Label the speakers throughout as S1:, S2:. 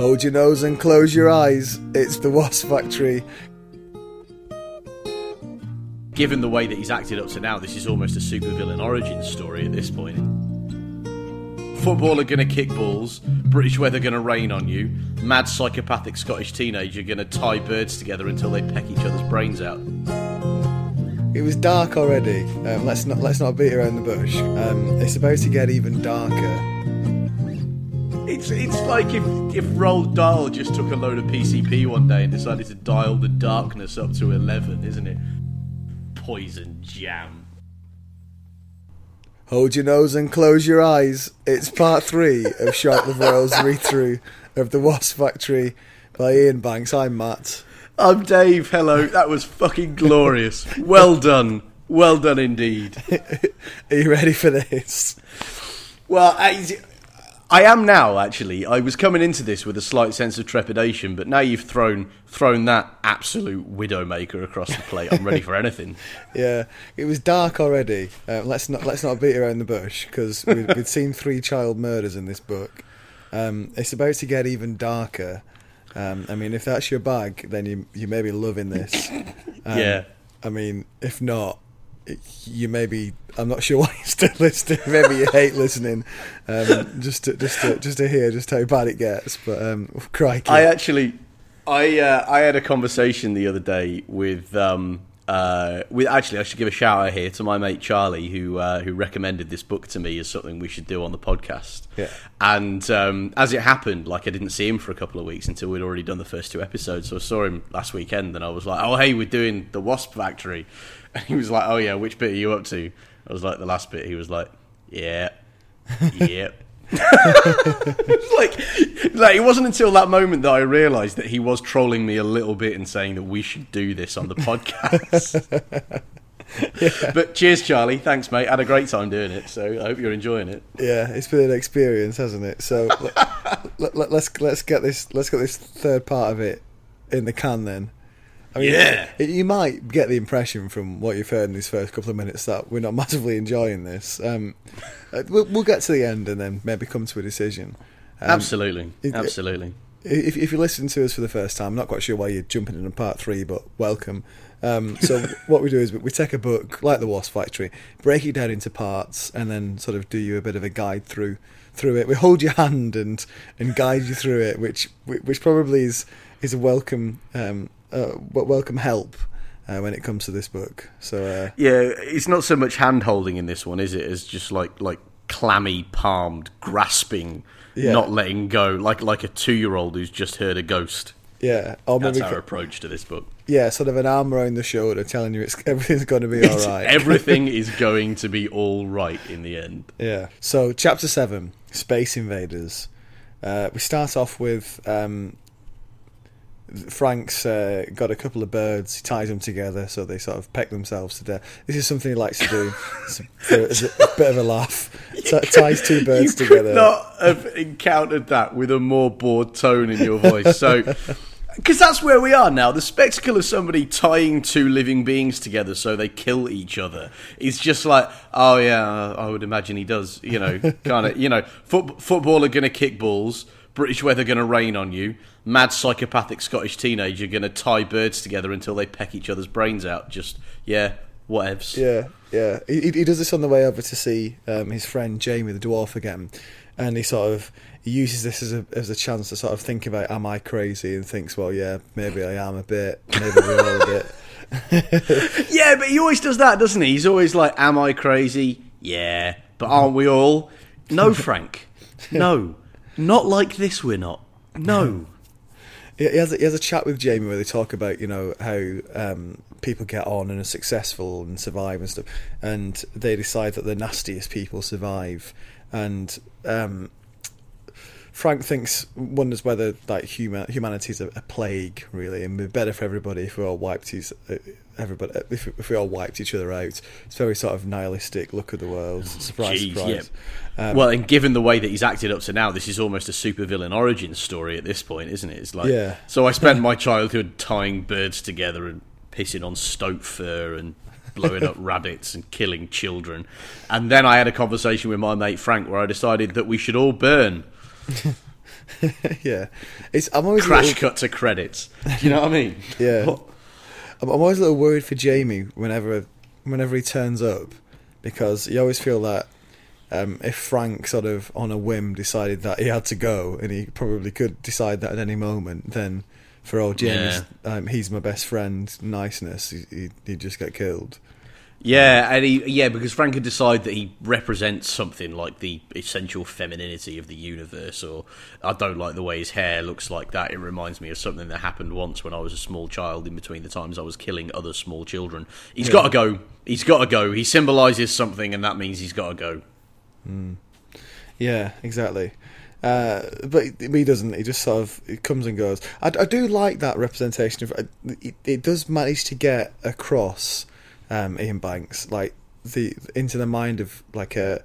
S1: Hold your nose and close your eyes. It's the Wasp Factory.
S2: Given the way that he's acted up to now, this is almost a supervillain origin story at this point. Footballer gonna kick balls, British weather gonna rain on you, mad psychopathic Scottish teenager gonna tie birds together until they peck each other's brains out.
S1: It was dark already. Um, let's not let's not beat around the bush. Um, it's about to get even darker.
S2: It's it's like if if Roald Dahl just took a load of PCP one day and decided to dial the darkness up to eleven, isn't it? Poison jam.
S1: Hold your nose and close your eyes. It's part three of Shark the World's read through of The Wasp Factory by Iain Banks. I'm Matt.
S2: I'm Dave. Hello. That was fucking glorious. Well done. Well done indeed.
S1: Are you ready for this?
S2: Well, I, I am now. Actually, I was coming into this with a slight sense of trepidation, but now you've thrown thrown that absolute widowmaker across the plate. I'm ready for anything.
S1: Yeah, it was dark already. Um, let's not let's not beat around the bush because we'd, we'd seen three child murders in this book. Um, it's about to get even darker. Um, I mean, if that's your bag, then you you may be loving this. Um,
S2: Yeah.
S1: I mean, if not, you maybe I'm not sure why you're still listening. Maybe you hate listening. Um, just to, just to, just to hear just how bad it gets. But um, crikey,
S2: I actually, I uh, I had a conversation the other day with um uh with actually I should give a shout out here to my mate Charlie who uh, who recommended this book to me as something we should do on the podcast.
S1: Yeah.
S2: And um, as it happened, like I didn't see him for a couple of weeks until we'd already done the first two episodes. So I saw him last weekend, and I was like, "Oh hey, we're doing the Wasp Factory," and he was like, "Oh yeah, which bit are you up to?" I was like, "The last bit." He was like, "Yeah, yeah." It's like, like it wasn't until that moment that I realised that he was trolling me a little bit and saying that we should do this on the podcast. But cheers, Charlie. Thanks, mate. Had a great time doing it. So I hope you're enjoying it.
S1: Yeah, it's been an experience, hasn't it? So let, let, let's let's get this let's get this third part of it in the can then. I mean,
S2: Yeah.
S1: y- you might get the impression from what you've heard in these first couple of minutes that we're not massively enjoying this. Um, uh, we'll, we'll get to the end and then maybe come to a decision. Um,
S2: Absolutely, absolutely.
S1: if, if you listen to us for the first time, I'm not quite sure why you're jumping into part three, but welcome. Um, so what we do is we- we take a book like the Wasp Factory, break it down into parts, and then sort of do you a bit of a guide through through it. We hold your hand and and guide you through it, which which probably is is a welcome um, uh, welcome help uh, when it comes to this book. So uh,
S2: Yeah, it's not so much hand holding in this one, is it? As just like like clammy palmed grasping,
S1: Yeah.
S2: not letting go, like like a two year old who's just heard a ghost.
S1: yeah, or
S2: That's
S1: maybe
S2: our approach to this book.
S1: yeah, sort of an arm around the shoulder, telling you it's everything's going to be all right.
S2: Everything is going to be all right in the end.
S1: Yeah. So, chapter seven, Space Invaders. Uh, we start off with um, Frank's uh, got a couple of birds. He ties them together so they sort of peck themselves to death. This is something he likes to do. It's a, it's a bit of a laugh. T- ties two birds
S2: you
S1: together.
S2: could not have encountered that with a more bored tone in your voice. So, because that's where we are now. The spectacle of somebody tying two living beings together so they kill each other is just like, oh yeah, I would imagine he does. You know, kind of. You know, foot, footballer gonna kick balls. British weather gonna rain on you. Mad psychopathic Scottish teenager gonna tie birds together until they peck each other's brains out. Just yeah, whatevs.
S1: Yeah, yeah. He, he does this on the way over to see um, his friend Jamie the dwarf again, and he sort of he uses this as a as a chance to sort of think about am I crazy and thinks well yeah maybe I am a bit maybe we're all a bit
S2: Yeah, but he always does that, doesn't he? He's always like, "Am I crazy? Yeah, but aren't we all?" No, Frank. No, not like this. We're not. No.
S1: He has a, he has a chat with Jamie where they talk about you know how um, people get on and are successful and survive and stuff, and they decide that the nastiest people survive, and um, Frank thinks wonders whether like human humanity is a, a plague really, and it'd be better for everybody if we all wiped uh, everybody if, if we all wiped each other out. It's very sort of nihilistic look at the world. Oh, surprise,
S2: Jeez,
S1: surprise.
S2: yeah. well, and given the way that he's acted up to now, this is almost a supervillain origin story at this point, isn't it? It's like,
S1: Yeah.
S2: so I spent my childhood tying birds together and pissing on stoat fur and blowing up rabbits and killing children, and then I had a conversation with my mate Frank where I decided that we should all burn.
S1: yeah, it's. I'm always
S2: Crash
S1: little-
S2: cut to credits. Do you know what I mean?
S1: Yeah. I'm, I'm always a little worried for Jamie whenever whenever he turns up because you always feel that um, if Frank sort of on a whim decided that he had to go and he probably could decide that at any moment, then for old Jamie's, um, he's my best friend niceness, he, he, he'd just get killed.
S2: Yeah, and he, yeah, because Frank could decide that he represents something like the essential femininity of the universe, or I don't like the way his hair looks like that. It reminds me of something that happened once when I was a small child. In between the times I was killing other small children, he's got to go. He's got to go. He symbolises something, and that means he's got to go.
S1: Yeah, exactly. Uh, but he doesn't. He just sort of it comes and goes. I, I do like that representation of. It, it does manage to get across um, Iain Banks, like the into the mind of like a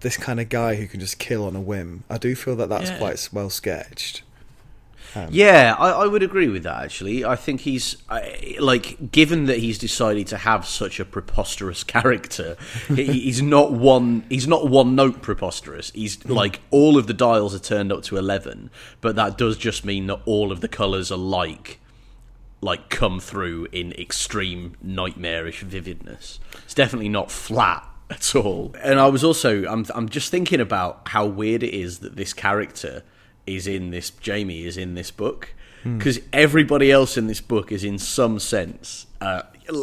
S1: this kind of guy who can just kill on a whim. I do feel that that's
S2: Yeah.
S1: quite well sketched.
S2: Yeah, I, I would agree with that. Actually, I think he's I, like, given that he's decided to have such a preposterous character, he, he's not one. He's not one note preposterous. He's like all of the dials are turned up to eleven, but that does just mean that all of the colours are like, like come through in extreme nightmarish vividness. It's definitely not flat at all. And I was also, I'm, I'm just thinking about how weird it is that this character is in this Jamie is in this book because everybody else in this book is in some sense, uh,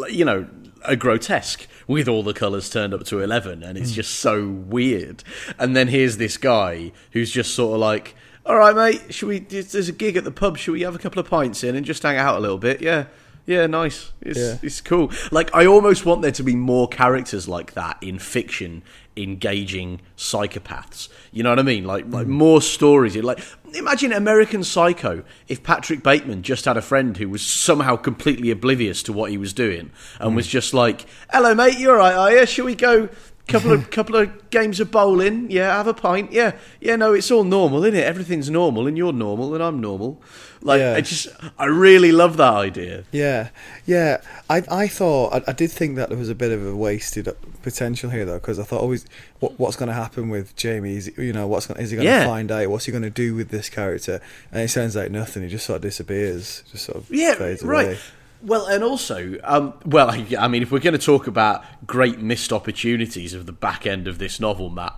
S2: you know, a grotesque with all the colours turned up to eleven, and it's just so weird. And then here's this guy who's just sort of like. All right, mate. Should we? There's a gig at the pub. Should we have a couple of pints in and just hang out a little bit? Yeah, yeah, nice. It's
S1: Yeah.
S2: it's cool. Like I almost want there to be more characters like that in fiction, engaging psychopaths. You know what I mean? Like like hmm. more stories. Like imagine American Psycho if Patrick Bateman just had a friend who was somehow completely oblivious to what he was doing and hmm. was just like, "Hello, mate. You all right? Are you? Should we go?" Couple of couple of games of bowling, yeah. Have a pint, yeah, yeah. No, it's all normal, isn't it? Everything's normal, and you're normal, and I'm normal. Like,
S1: Yeah.
S2: I just, I really love that idea.
S1: Yeah, yeah. I I thought I, I did think that there was a bit of a wasted potential here though because I thought always what what's going to happen with Jamie is you know what's gonna, is he going to
S2: Yeah.
S1: find out what's he going to do with this character and it sounds like nothing. He just sort of disappears, just sort of
S2: Yeah, right.
S1: away.
S2: Well, and also, um, well, I, I mean, if we're going to talk about great missed opportunities of the back end of this novel, Matt,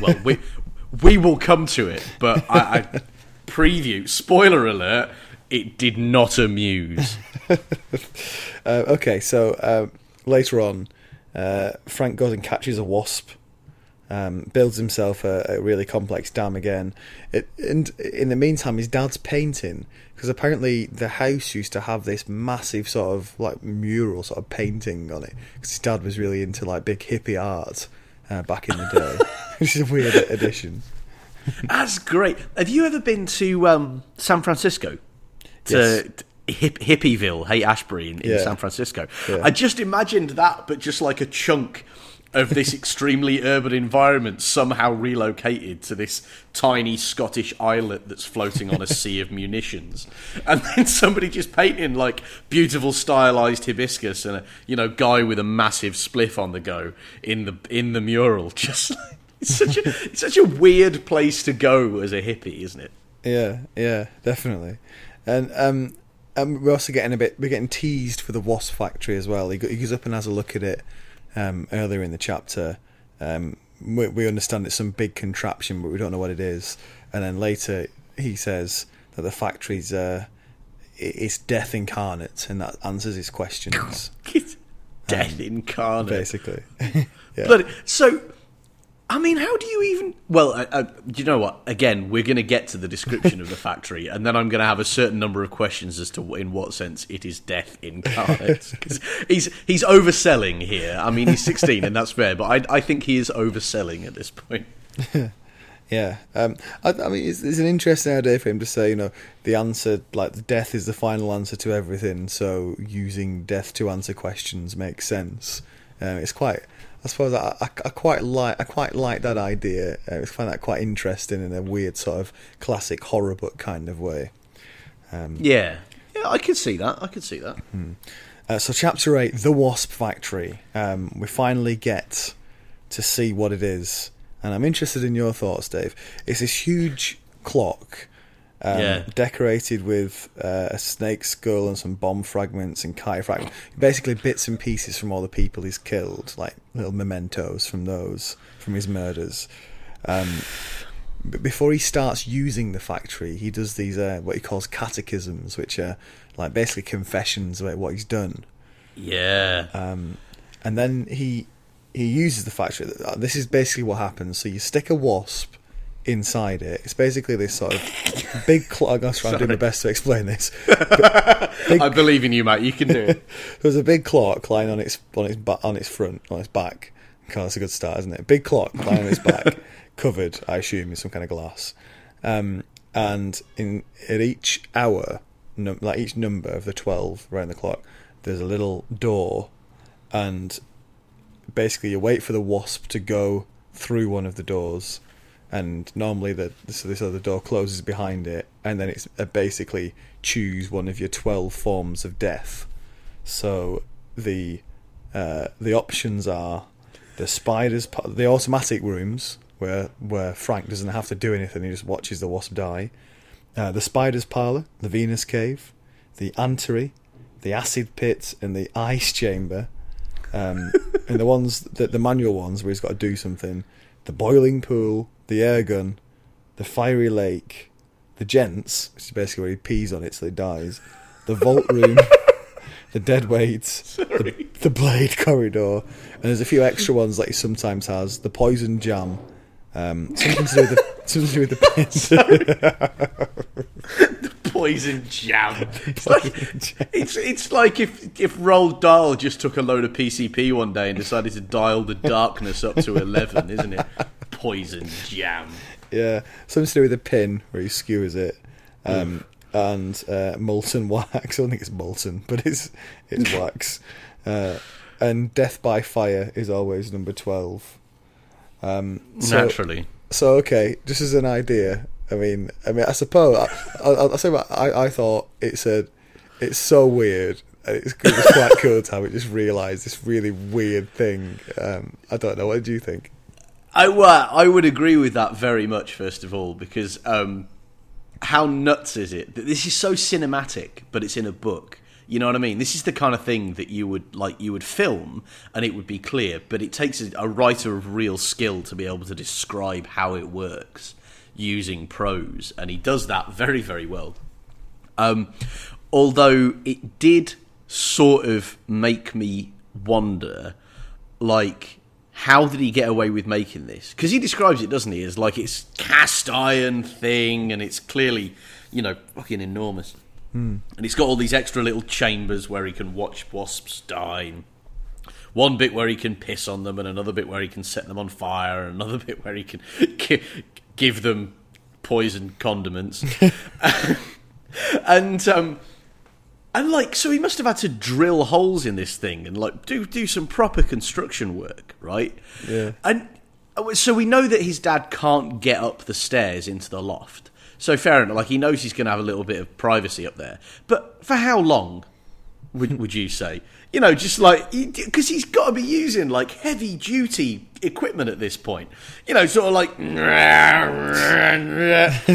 S2: well, we we will come to it. But I, I preview, spoiler alert, it did not amuse.
S1: Uh, okay, so um, later on, uh, Frank goes and catches a wasp, um, builds himself a, a really complex dam again, it, and in the meantime, his dad's painting because apparently the house used to have this massive sort of like mural sort of painting on it because his dad was really into like big hippie art uh, back in the day, which is a weird addition.
S2: That's great. Have you ever been to um, San Francisco? To,
S1: Yes.
S2: Hip, Hippieville, Hey Ashbury in, in
S1: Yeah.
S2: San Francisco.
S1: Yeah.
S2: I just imagined that, but just like a chunk of this extremely urban environment somehow relocated to this tiny Scottish islet that's floating on a sea of munitions. And then somebody just painting like beautiful stylized hibiscus and a you know guy with a massive spliff on the go in the in the mural. Just like, it's such a it's such a weird place to go as a hippie, isn't it?
S1: Yeah, yeah, definitely. And um, um, we're also getting a bit, we're getting teased for the wasp factory as well. He, he goes up and has a look at it um, earlier in the chapter. Um, we, we understand it's some big contraption, but we don't know what it is. And then later he says that the factory's uh, it's death incarnate, and that answers his questions,
S2: Death incarnate.
S1: basically. yeah.
S2: But so, I mean, how do you even? Well, uh, uh, you know what? Again, we're going to get to the description of the factory, and then I'm going to have a certain number of questions as to in what sense it is death incarnate. he's he's overselling here. I mean, he's 16, and that's fair, but I I think he is overselling at this point.
S1: Yeah, um, I, I mean, it's, it's an interesting idea for him to say, you know, the answer, like, the death is the final answer to everything, so using death to answer questions makes sense. Um, it's quite, I suppose, I, I, I quite like, I quite like that idea. I find that quite interesting in a weird sort of classic horror book kind of way.
S2: Yeah, yeah, I could see that. I could see that.
S1: Uh, so, chapter eight, the Wasp Factory. Um, we finally get to see what it is, and I'm interested in your thoughts, Dave. It's this huge clock Um,
S2: Yeah.
S1: Decorated with uh, a snake skull and some bomb fragments and kite fragments. Basically, bits and pieces from all the people he's killed, like little mementos from those, from his murders. Um, but before he starts using the factory, he does these uh, what he calls catechisms, which are like basically confessions about what he's done.
S2: Yeah.
S1: Um, and then he he uses the factory. This is basically what happens. So you stick a wasp inside it. It's basically this sort of big clock. I'm trying to do my best to explain this.
S2: I believe in you, mate. You can do it.
S1: There's a big clock lying on its on its ba- on its front on its back. God, that's a good start, isn't it? Big clock lying on its back, covered, I assume, in some kind of glass. Um, and in at each hour, num- like each number of the twelve around the clock, there's a little door, and basically you wait for the wasp to go through one of the doors, and normally the so this other door closes behind it, and then it's uh, basically choose one of your twelve forms of death. So the uh, the options are the spiders, the automatic rooms where where Frank doesn't have to do anything; he just watches the wasp die. Uh, the spiders parlor, the Venus cave, the antery, the acid pit, and the ice chamber. Um, and the ones that the manual ones where he's got to do something, the boiling pool, the air gun, the fiery lake, the gents, which is basically where he pees on it so he dies, the vault room, the dead weights, the, the blade corridor, and there's a few extra ones that he sometimes has. The poison jam, um, something to do with the something to do with the.
S2: Poison jam. It's like, it's, it's like if if Roald Dahl just took a load of PCP one day and decided to dial the darkness up to eleven, isn't it? Poison jam.
S1: yeah, something to do with the pin where he skewers it. Um, and uh, molten wax. I don't think it's molten, but it's it's wax. Uh, and death by fire is always number twelve. Um, so,
S2: Naturally.
S1: So okay, just as an idea, I mean, I mean, I suppose I, I, I'll say what I, I thought it's a, it's so weird. and It's, quite cool to have it just realise this really weird thing. Um, I don't know. What did you think?
S2: I, well, I would agree with that very much, first of all, because um, how nuts is it that this is so cinematic, but it's in a book? You know what I mean? This is the kind of thing that you would like you would film and it would be clear, but it takes a, a writer of real skill to be able to describe how it works using prose, and he does that very, very well. Um, although it did sort of make me wonder, like, how did he get away with making this? Because he describes it, doesn't he, as like it's cast iron thing, and it's clearly, you know, fucking enormous. And it's got all these extra little chambers where he can watch wasps die. And one bit where he can piss on them, and another bit where he can set them on fire, and another bit where he can give them poison condiments. and um, and like, so he must have had to drill holes in this thing and like do do some proper construction work, right?
S1: Yeah.
S2: And uh, so we know that his dad can't get up the stairs into the loft. So fair enough. Like he knows he's going to have a little bit of privacy up there, but for how long? Would would you say? You know, just like because he's got to be using like heavy duty equipment at this point. You know, sort of like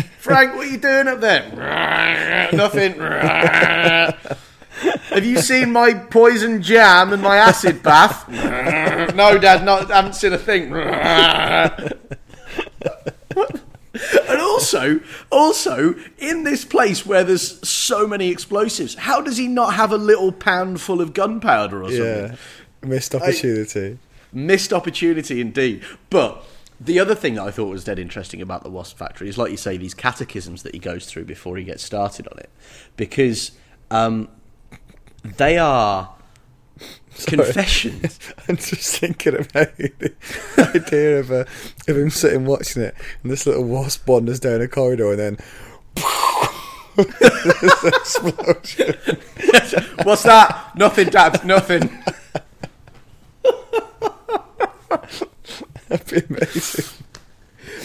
S2: Frank, what are you doing up there? Nothing. Have you seen my poison jam and my acid bath? no, Dad, not. I haven't seen a thing. And also, also in this place where there's so many explosives, how does he not have a little pan full of gunpowder or something?
S1: Yeah, missed opportunity.
S2: Missed opportunity indeed. But the other thing that I thought was dead interesting about the Wasp Factory is, like you say, these catechisms that he goes through before he gets started on it, because um, they are confessions.
S1: I'm just thinking about the idea of, uh, of him sitting watching it, and this little wasp wanders down a corridor, and then explosion.
S2: What's that? Nothing, Dad. Nothing.
S1: That'd be amazing.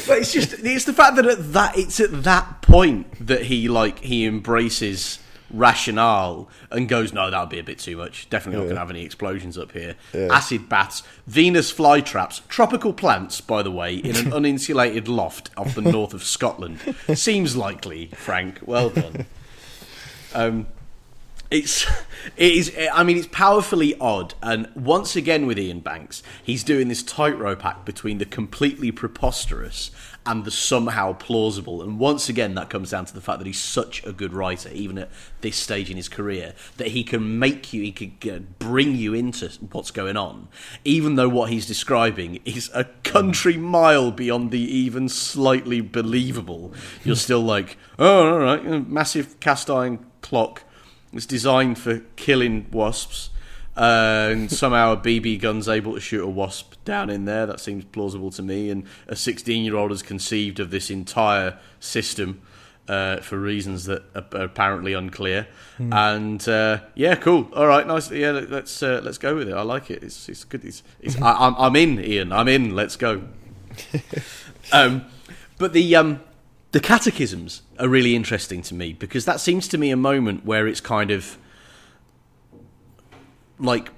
S2: But it's just it's the fact that at that it's at that point that he like he embraces rationale and goes, no, that would be a bit too much. Definitely not
S1: Yeah.
S2: going to have any explosions up here.
S1: Yeah.
S2: Acid baths, Venus flytraps, tropical plants, by the way, in an uninsulated loft off the north of Scotland. Seems likely, Frank. Well done. Um, it's it is I mean it's powerfully odd and once again with Iain Banks he's doing this tightrope act between the completely preposterous and the somehow plausible. And once again that comes down to the fact that he's such a good writer even at this stage in his career that he can make you he uh, bring you into what's going on even though what he's describing is a country mile beyond the even slightly believable. You're still like oh all right massive cast iron clock. It's designed for killing wasps, uh, and somehow a BB gun's able to shoot a wasp down in there. That seems plausible to me. And a 16 year old has conceived of this entire system uh, for reasons that are are apparently unclear. And uh, yeah, cool. All right, nice. Yeah, let- let's uh, let's go with it. I like it. It's it's good. It's, it's I, I'm I'm in, Iain. I'm in. Let's go. um, but the um, the catechisms are really interesting to me because that seems to me a moment where it's kind of like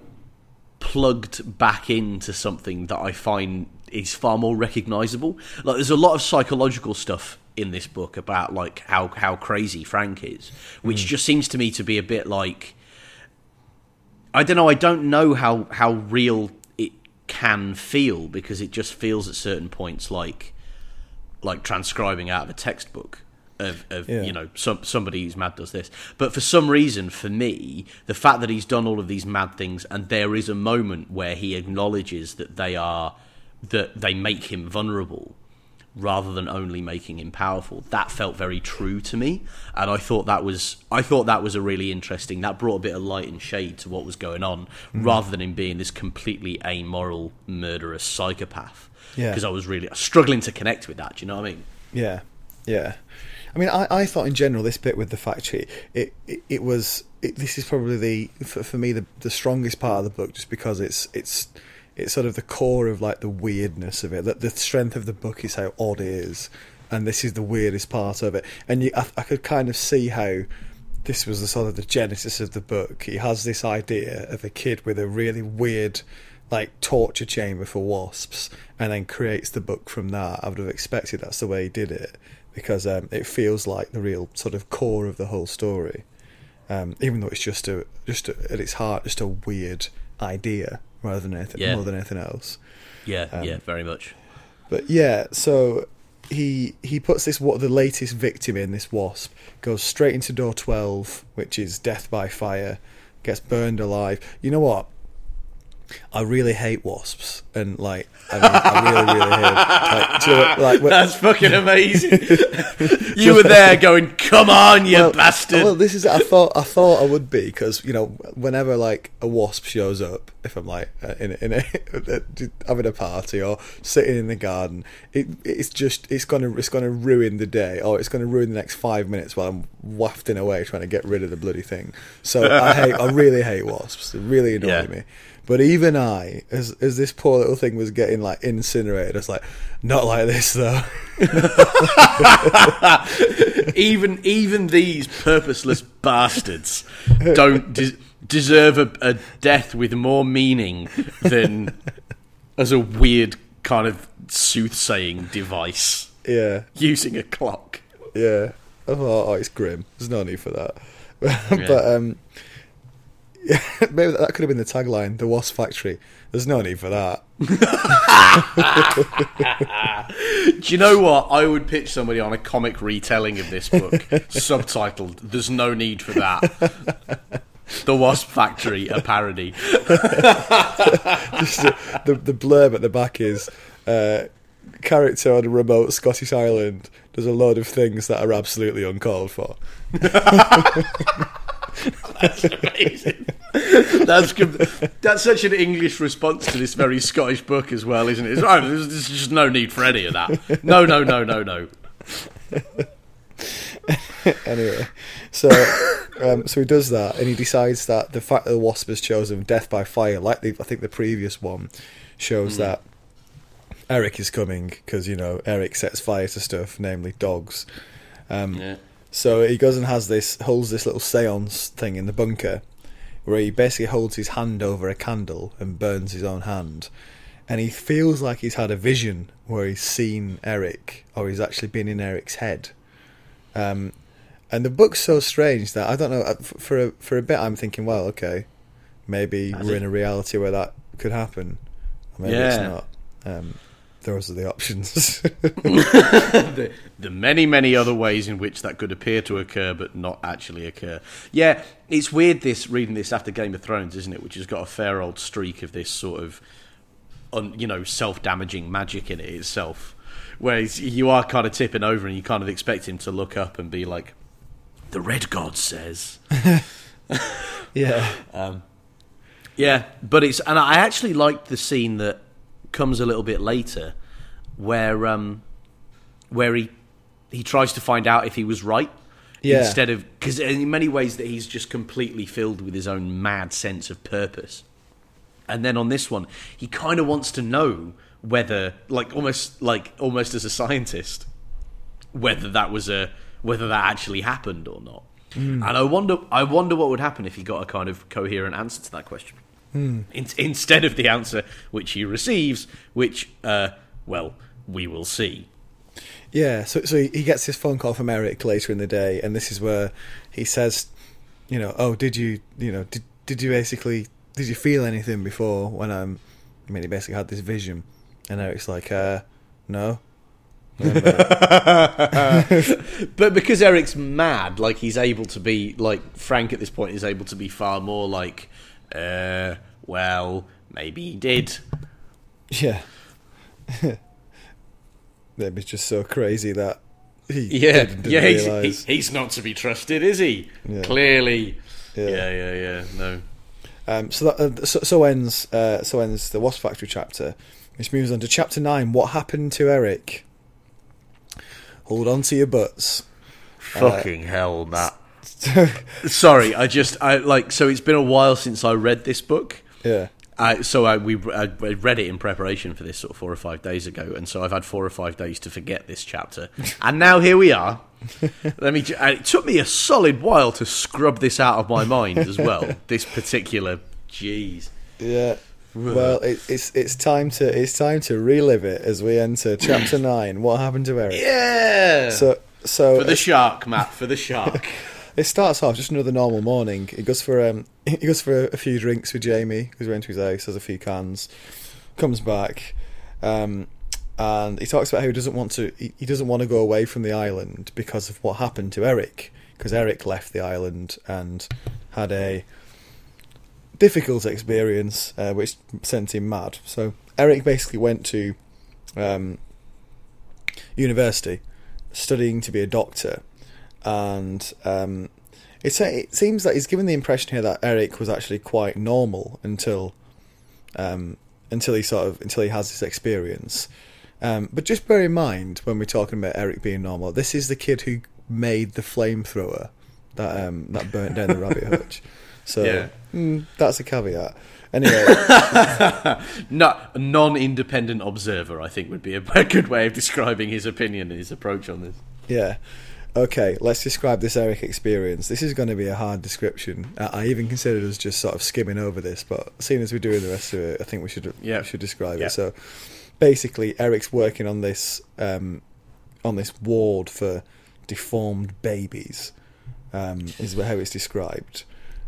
S2: plugged back into something that I find is far more recognizable. Like there's a lot of psychological stuff in this book about like how how crazy Frank is, which mm. just seems to me to be a bit like I don't know. I don't know how how real it can feel because it just feels at certain points like like transcribing out of a textbook of, of
S1: Yeah.
S2: you know some somebody who's mad does this. But for some reason, for me, the fact that he's done all of these mad things and there is a moment where he acknowledges that they are that they make him vulnerable rather than only making him powerful. That felt very true to me, and I thought that was I thought that was a really interesting. That brought a bit of light and shade to what was going on, mm. rather than him being this completely amoral, murderous psychopath.
S1: Yeah.
S2: because I was really struggling to connect with that. Do you know what I mean?
S1: Yeah, yeah. I mean, I, I thought in general this bit with the factory, it it, it was it, this is probably the for, for me the the strongest part of the book, just because it's it's it's sort of the core of like the weirdness of it. That the strength of the book is how odd it is, and this is the weirdest part of it. And you, I, I could kind of see how this was the sort of the genesis of the book. He has this idea of a kid with a really weird like torture chamber for wasps and then creates the book from that. I would have expected that's the way he did it because um, it feels like the real sort of core of the whole story. Um, even though it's just a just a, at its heart just a weird idea rather than anything
S2: Yeah.
S1: more than anything else.
S2: Yeah,
S1: Um,
S2: yeah, very much.
S1: But yeah, so he he puts this what the latest victim in this wasp goes straight into door twelve, which is death by fire, gets burned alive. You know what? I really hate wasps, and like I, mean, I really really hate. Like, do you know like when-
S2: That's fucking amazing. you were there going, "Come on, you
S1: well,
S2: bastard!"
S1: Well, this is I thought I thought I would be because you know whenever like a wasp shows up, if I'm like uh, in in a having a party or sitting in the garden, it it's just it's gonna it's gonna ruin the day or it's gonna ruin the next five minutes while I'm wafting away trying to get rid of the bloody thing. So I hate I really hate wasps. They really annoy
S2: Yeah.
S1: me. But even I, as as this poor little thing was getting like incinerated, I was like, not like this though.
S2: even even these purposeless bastards don't de- deserve a, a death with more meaning than as a weird kind of soothsaying device
S1: yeah.
S2: using a clock.
S1: Yeah, I thought, oh, it's grim. There's no need for that. but um, yeah, maybe that could have been the tagline: "The Wasp Factory." There's no need for that.
S2: Do you know what? I would pitch somebody on a comic retelling of this book, subtitled "There's no need for that." The Wasp Factory, a parody.
S1: Just the, the the blurb at the back is uh, character on a remote Scottish island does a load of things that are absolutely uncalled for.
S2: That's amazing. That's that's such an English response to this very Scottish book as well, isn't it? It's, oh, there's, there's just no need for any of that. No, no, no, no, no.
S1: anyway, so um, so he does that, and he decides that the fact that the wasp has chosen death by fire, like the, I think the previous one, shows that Eric is coming because you know Eric sets fire to stuff, namely dogs. Um,
S2: Yeah.
S1: So he goes and has this holds this little séance thing in the bunker, where he basically holds his hand over a candle and burns his own hand, and he feels like he's had a vision where he's seen Eric or he's actually been in Eric's head. Um, and the book's so strange that I don't know. uh, For a, for a bit, I'm thinking, well, okay, maybe we're
S2: it?
S1: in a reality where that could happen. Or maybe it's
S2: Yeah.
S1: not. Um, those are the options.
S2: the, the many, many other ways in which that could appear to occur but not actually occur. Yeah, it's weird this reading this after Game of Thrones, isn't it? Which has got a fair old streak of this sort of, un, you know, self-damaging magic in it itself. Whereas you are kind of tipping over and you kind of expect him to look up and be like, "The Red God says."
S1: yeah.
S2: Um, yeah, but it's and I actually liked the scene that comes a little bit later, where um, where he he tries to find out if he was right.
S1: Yeah.
S2: Instead of because in many ways that he's just completely filled with his own mad sense of purpose, and then on this one he kind of wants to know whether like almost like almost as a scientist whether that was a whether that actually happened or not. And I wonder I wonder what would happen if he got a kind of coherent answer to that question. In, instead of the answer which he receives, which uh, well, we will see.
S1: Yeah, so so he gets this phone call from Eric later in the day, and this is where he says, you know, oh, did you, you know, did did you basically did you feel anything before when I'm? I mean, he basically had this vision, and Eric's like, uh, no.
S2: But because Eric's mad, like he's able to be like Frank at this point is able to be far more like, uh, well, maybe he did.
S1: Yeah. Maybe it's just so crazy that he
S2: Yeah,
S1: didn't, didn't
S2: yeah, he's, he, he's not to be trusted, is he?
S1: Yeah.
S2: Clearly.
S1: Yeah.
S2: Yeah, yeah, yeah. No.
S1: Um, so that uh, so, so ends uh, so ends the Wasp Factory chapter, which moves on to chapter nine. What happened to Eric? Hold on to your butts.
S2: Fucking hell, Matt. Sorry, I just I like so it's been a while since I read this book.
S1: yeah,
S2: I, so I we I read it in preparation for this sort of four or five days ago, and so I've had four or five days to forget this chapter, and now here we are. Let me. ju- uh, It took me a solid while to scrub this out of my mind as well. This particular, jeez.
S1: yeah. Well, it, it's it's time to it's time to relive it as we enter chapter nine. What happened to Eric?
S2: Yeah.
S1: So so
S2: for the shark, Matt. For the shark.
S1: It starts off just another normal morning. He goes for um, he goes for a, a few drinks with Jamie. Goes around to his house, has a few cans, comes back, um, and he talks about how he doesn't want to. He, he doesn't want to go away from the island because of what happened to Eric. Because Eric left the island and had a difficult experience, uh, which sent him mad. So Eric basically went to um, university, studying to be a doctor, and um, it, it seems that he's given the impression here that Eric was actually quite normal until um, until he sort of until he has this experience. Um, but just bear in mind when we're talking about Eric being normal, this is the kid who made the flamethrower that um, that burnt down the rabbit hutch. So
S2: Yeah.
S1: mm, that's a caveat. Anyway,
S2: no, non-independent observer, I think, would be a, a good way of describing his opinion and his approach on this.
S1: Yeah. Okay, let's describe this Eric experience. This is going to be a hard description. I even considered us just sort of skimming over this, but seeing as we're doing the rest of it, I think we should
S2: Yeah.
S1: we should describe
S2: Yeah.
S1: it. So, basically, Eric's working on this um, on this ward for deformed babies. Um, is how it's described.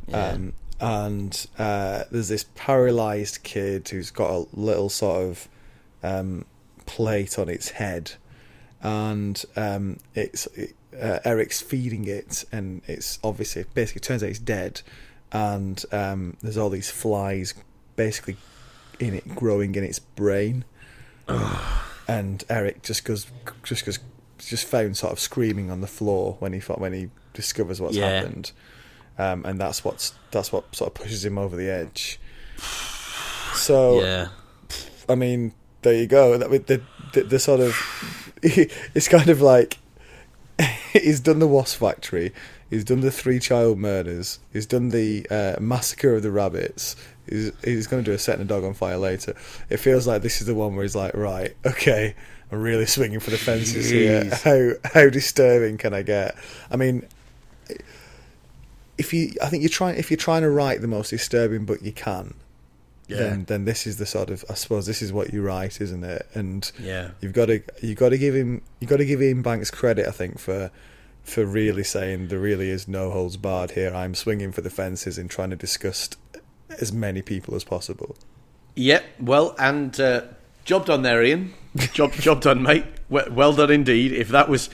S2: Yeah.
S1: Um, and uh, there's this paralyzed kid who's got a little sort of um, plate on its head, and um, it's uh, Eric's feeding it, and it's obviously basically turns out it's dead, and um, there's all these flies basically in it growing in its brain, and Eric just goes just goes just found sort of screaming on the floor when he when he discovers what's
S2: Yeah.
S1: happened, um, and that's what's that's what sort of pushes him over the edge. So
S2: yeah.
S1: I mean, there you go. That the, the the sort of it's kind of like he's done the wasp factory. He's done the three child murders. He's done the uh, massacre of the rabbits. he's, he's going to do a setting a dog on fire later. It feels like this is the one where he's like, right, okay, I'm really swinging for the fences here. How how disturbing can I get? I mean, if you, I think you're trying if you're trying to write the most disturbing book you can,
S2: Yeah.
S1: then then this is the sort of I suppose this is what you write, isn't it? And
S2: Yeah.
S1: you've got to you've got to give him you've got to give Iain Banks credit, I think, for for really saying there really is no holds barred here. I'm swinging for the fences and trying to disgust as many people as possible.
S2: Yep. Well, and uh, job done there, Iain. Job job done, mate. Well, well done indeed. If that was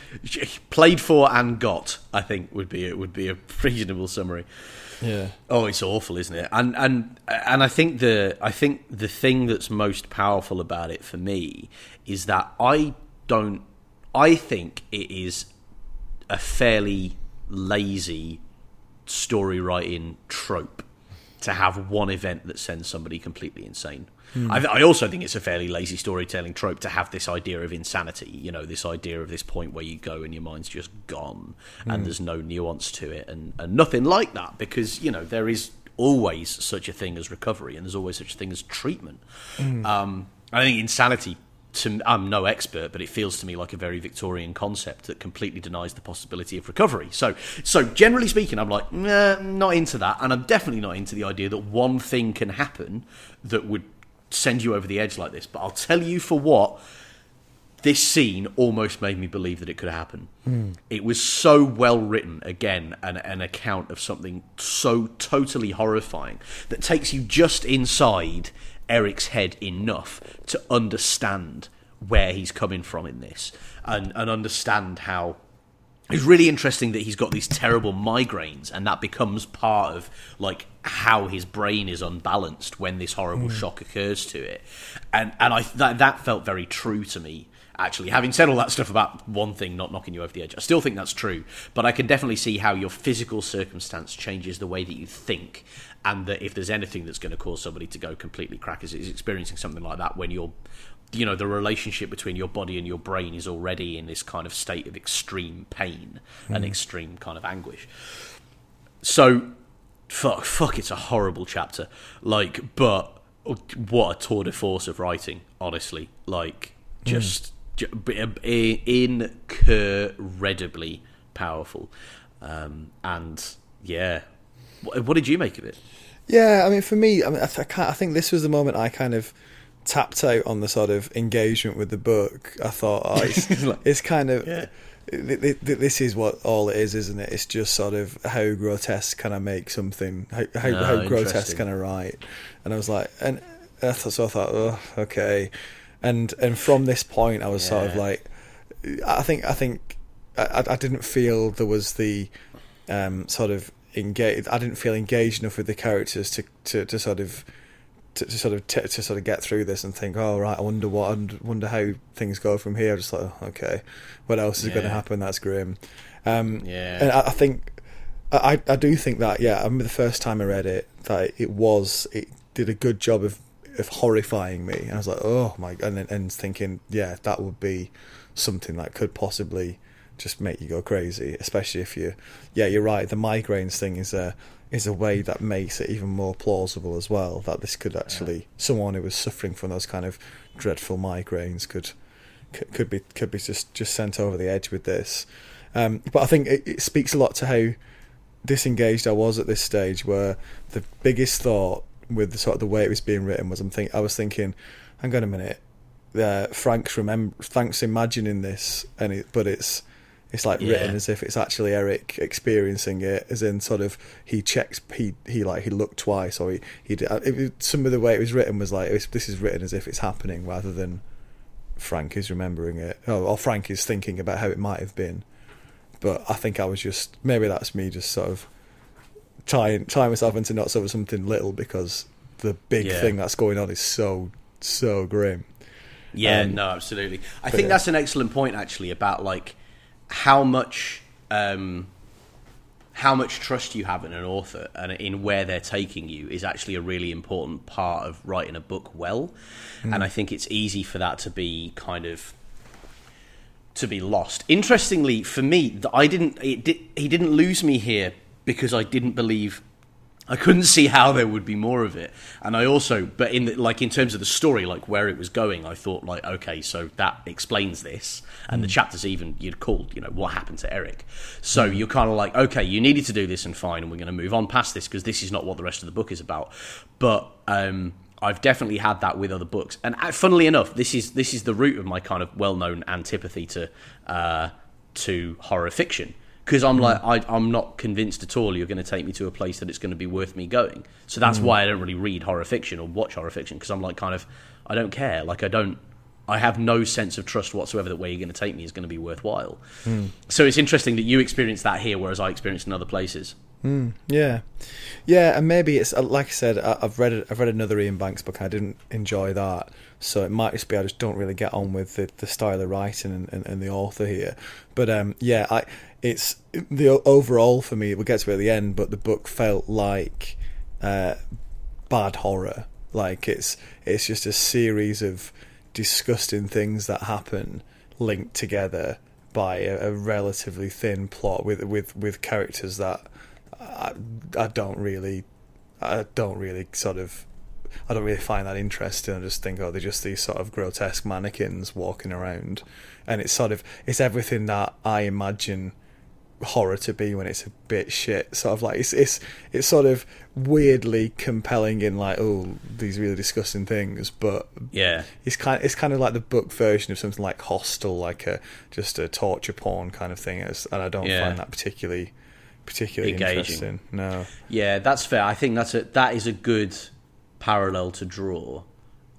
S2: played for and got, I think would be it would be a reasonable summary.
S1: Yeah.
S2: Oh, it's awful, isn't it? And and and I think the I think the thing that's most powerful about it for me is that I don't. I think it is a fairly lazy story writing trope to have one event that sends somebody completely insane. Hmm. I, th- I also think it's a fairly lazy storytelling trope to have this idea of insanity. You know, this idea of this point where you go and your mind's just gone and hmm. there's no nuance to it and, and nothing like that because, you know, there is always such a thing as recovery and there's always such a thing as treatment. Hmm. Um, I think insanity. To, I'm no expert, but it feels to me like a very Victorian concept that completely denies the possibility of recovery. So, so generally speaking, I'm like, nah, not into that, and I'm definitely not into the idea that one thing can happen that would send you over the edge like this. But I'll tell you for what, this scene almost made me believe that it could happen. Hmm. It was so well written, again, an, an account of something so totally horrifying that takes you just inside Eric's head enough to understand where he's coming from in this and, and understand how it's really interesting that he's got these terrible migraines and that becomes part of like how his brain is unbalanced when this horrible hmm. shock occurs to it. And and i that, that felt very true to me actually. Having said all that stuff about one thing not knocking you over the edge i still think that's true. But i can definitely see how your physical circumstance changes the way that you think and that if there's anything that's going to cause somebody to go completely crack is, is experiencing something like that when you're you know the relationship between your body and your brain is already in this kind of state of extreme pain and hmm. extreme kind of anguish. So fuck fuck it's a horrible chapter. Like but what a tour de force of writing honestly. Like hmm. just ju- b- uh, incredibly powerful. Um, and yeah. What, what did you make of it?
S1: Yeah, I mean, for me, I mean, I, th- I, can't, I think this was the moment I kind of tapped out on the sort of engagement with the book. I thought, oh, it's, it's kind of.
S2: Yeah.
S1: th- th- th- This is what all it is, isn't it? It's just sort of how grotesque can I make something? How how,
S2: No,
S1: how grotesque can I write? And I was like, and I thought, so I thought, oh, okay. And and from this point, I was sort of like, I think I think I, I didn't feel there was the um, sort of engage. I didn't feel engaged enough with the characters to to, to sort of to, to sort of t- to sort of get through this and think, oh right, I wonder what, I wonder how things go from here. Just like, oh, okay, what else is going to happen? That's grim. Um,
S2: Yeah.
S1: and I, I think I I do think that yeah. I remember the first time I read it that it was it did a good job of of horrifying me. And I was like, oh my, and then- and thinking, yeah, that would be something that could possibly just make you go crazy, especially if you, yeah, you're right. The migraines thing is a is a way that makes it even more plausible as well. That this could actually someone who was suffering from those kind of dreadful migraines could could, could be could be just just sent over the edge with this. Um, but I think it, it speaks a lot to how disengaged I was at this stage, where the biggest thought with the sort of the way it was being written was I'm think I was thinking, hang on a minute, uh, Frank's remember Frank's imagining this, and it, but it's it's like written as if it's actually Eric experiencing it, as in sort of he checks he he like he looked twice or he he did, it, some of the way it was written was like it's, this is written as if it's happening rather than Frank is remembering it or, or Frank is thinking about how it might have been. But I think I was just maybe that's me just sort of tying tying myself into not sort of something little because the big
S2: Yeah.
S1: thing that's going on is so so grim.
S2: Yeah,
S1: Um,
S2: no, absolutely. I think
S1: yeah.
S2: that's an excellent point actually about like how much um, how much trust you have in an author and in where they're taking you is actually a really important part of writing a book well. And I think it's easy for that to be kind of to be lost. Interestingly, for me, I didn't. It he didn't lose me here because I didn't believe I couldn't see how there would be more of it, and I also, but in the, like in terms of the story, like where it was going, I thought like, okay, so that explains this, and the chapters even you'd called, you know, what happened to Eric. So you're kind of like, okay, you needed to do this and fine, and we're going to move on past this because this is not what the rest of the book is about. But um, I've definitely had that with other books, and uh, funnily enough, this is this is the root of my kind of well-known antipathy to uh, to horror fiction because I'm hmm. like I, I'm not convinced at all you're going to take me to a place that it's going to be worth me going. So that's hmm. why I don't really read horror fiction or watch horror fiction because I'm like kind of I don't care. Like I don't. I have no sense of trust whatsoever that where you're going to take me is going to be worthwhile. Hmm. So it's interesting that you experience that here, whereas I experienced in other places.
S1: Yeah, yeah, and maybe it's uh, like I said. I've read I've read another Iain Banks book. and I didn't enjoy that, so it might just be I just don't really get on with the, the style of writing and, and, and the author here. But um, yeah, I it's the overall for me. We'll get to it at the end, but the book felt like uh, bad horror. Like it's it's just a series of disgusting things that happen linked together by a, a relatively thin plot with with with characters that I, I don't really I don't really sort of I don't really find that interesting. I just think, oh, they're just these sort of grotesque mannequins walking around, and it's sort of it's everything that I imagine horror to be when it's a bit shit. Sort of like it's it's it's sort of weirdly compelling in like oh these really disgusting things, but
S2: Yeah,
S1: it's kind it's kind of like the book version of something like Hostel, like a just a torture porn kind of thing. And I don't
S2: Yeah.
S1: find that particularly particularly
S2: Engaging.
S1: interesting. No.
S2: Yeah, that's fair. I think that's a that is a good parallel to draw.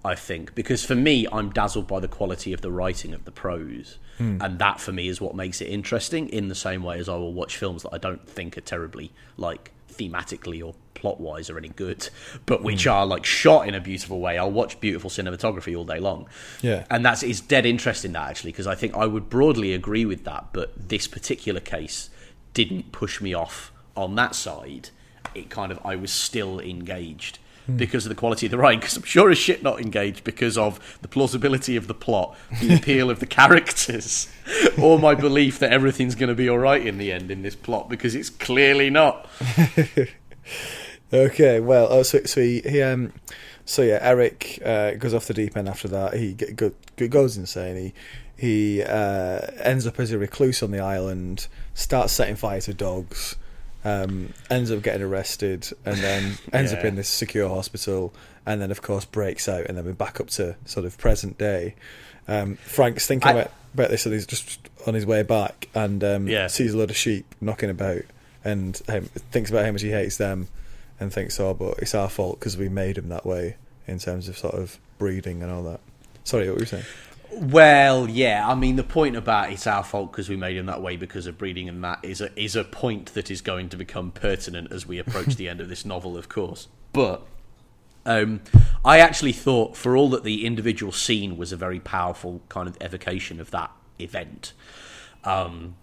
S2: I think because for me, I'm dazzled by the quality of the writing of the prose, hmm. and that for me is what makes it interesting. In the same way as I will watch films that I don't think are terribly like thematically or plot wise are any good, but which hmm. are like shot in a beautiful way. I'll watch beautiful cinematography all day long.
S1: Yeah.
S2: and that's it's dead interesting that actually because I think I would broadly agree with that, but this particular case didn't push me off on that side. It kind of I was still engaged because of the quality of the writing. Because I'm sure as shit not engaged because of the plausibility of the plot, the appeal of the characters, or my belief that everything's going to be all right in the end in this plot because it's clearly not.
S1: Okay, well, oh, so so he, he um, so yeah, Eric uh, goes off the deep end after that. He g- go, goes insane. He he uh, ends up as a recluse on the island, starts setting fire to dogs, um, ends up getting arrested, and then ends up in this secure hospital, and then of course breaks out, and then we're back up to sort of present day. Um, Frank's thinking
S2: I-
S1: about, about this, and he's just on his way back, and um,
S2: Yeah.
S1: sees a lot of sheep knocking about, and um, thinks about how much he hates them, and thinks, oh, but it's our fault because we made him that way in terms of sort of breeding and all that. Sorry, what were you saying?
S2: Well, yeah. I mean, the point about it's our fault because we made him that way because of breeding and that is a is a point that is going to become pertinent as we approach the end of this novel, of course. But um, I actually thought, for all that the individual scene was a very powerful kind of evocation of that event, um,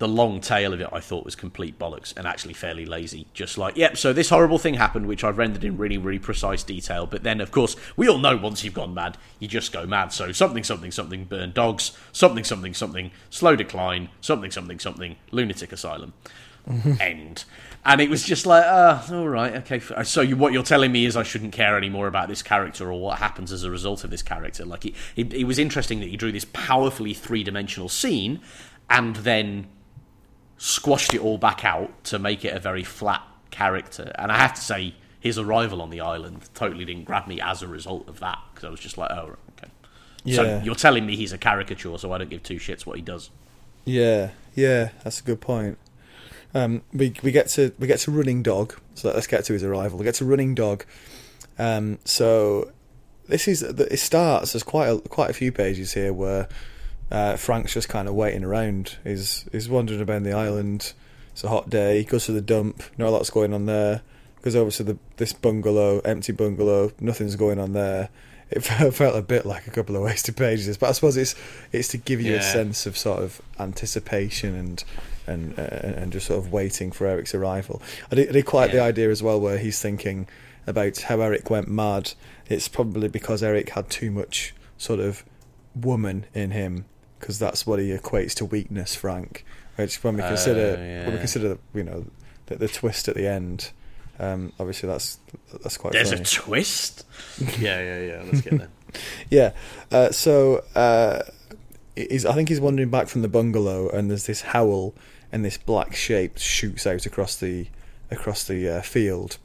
S2: the long tail of it I thought was complete bollocks and actually fairly lazy. Just like, yep, so this horrible thing happened, which I've rendered in really, really precise detail. But then, of course, we all know once you've gone mad, you just go mad. So something, something, something, burn dogs, something, something, something, slow decline, something, something, something, lunatic asylum. End. And it was just like, uh, all right, okay. So you, what you're telling me is I shouldn't care anymore about this character or what happens as a result of this character. Like it, it, it was interesting that you drew this powerfully three dimensional scene, and then squashed it all back out to make it a very flat character. And I have to say, his arrival on the island totally didn't grab me as a result of that because I was just like, oh, okay. So you're telling me he's a caricature, so I don't give two shits what he does.
S1: Yeah, yeah, that's a good point. Um, we we get to we get to running dog. So let's get to his arrival. We get to running dog. Um, so this is it starts. There's quite a quite a few pages here where uh, Frank's just kind of waiting around. He's he's wandering about the island. It's a hot day. He goes to the dump. Not a lot's going on there. Goes over to the this bungalow, empty bungalow. Nothing's going on there. It felt a bit like a couple of wasted pages, but I suppose it's it's to give you a sense of sort of anticipation and and uh, and just sort of waiting for Eric's arrival. I did, I did quite like the idea as well, where he's thinking about how Eric went mad. It's probably because Eric had too much sort of woman in him, because that's what he equates to weakness. Frank, which when we consider
S2: Oh,
S1: when we consider you know the, the twist at the end, Um, obviously, that's that's quite.
S2: There's
S1: funny.
S2: a twist. yeah, yeah, yeah. Let's get there.
S1: Yeah. Uh, so uh, he's, I think he's wandering back from the bungalow, and there's this howl, and this black shape shoots out across the across the uh, field.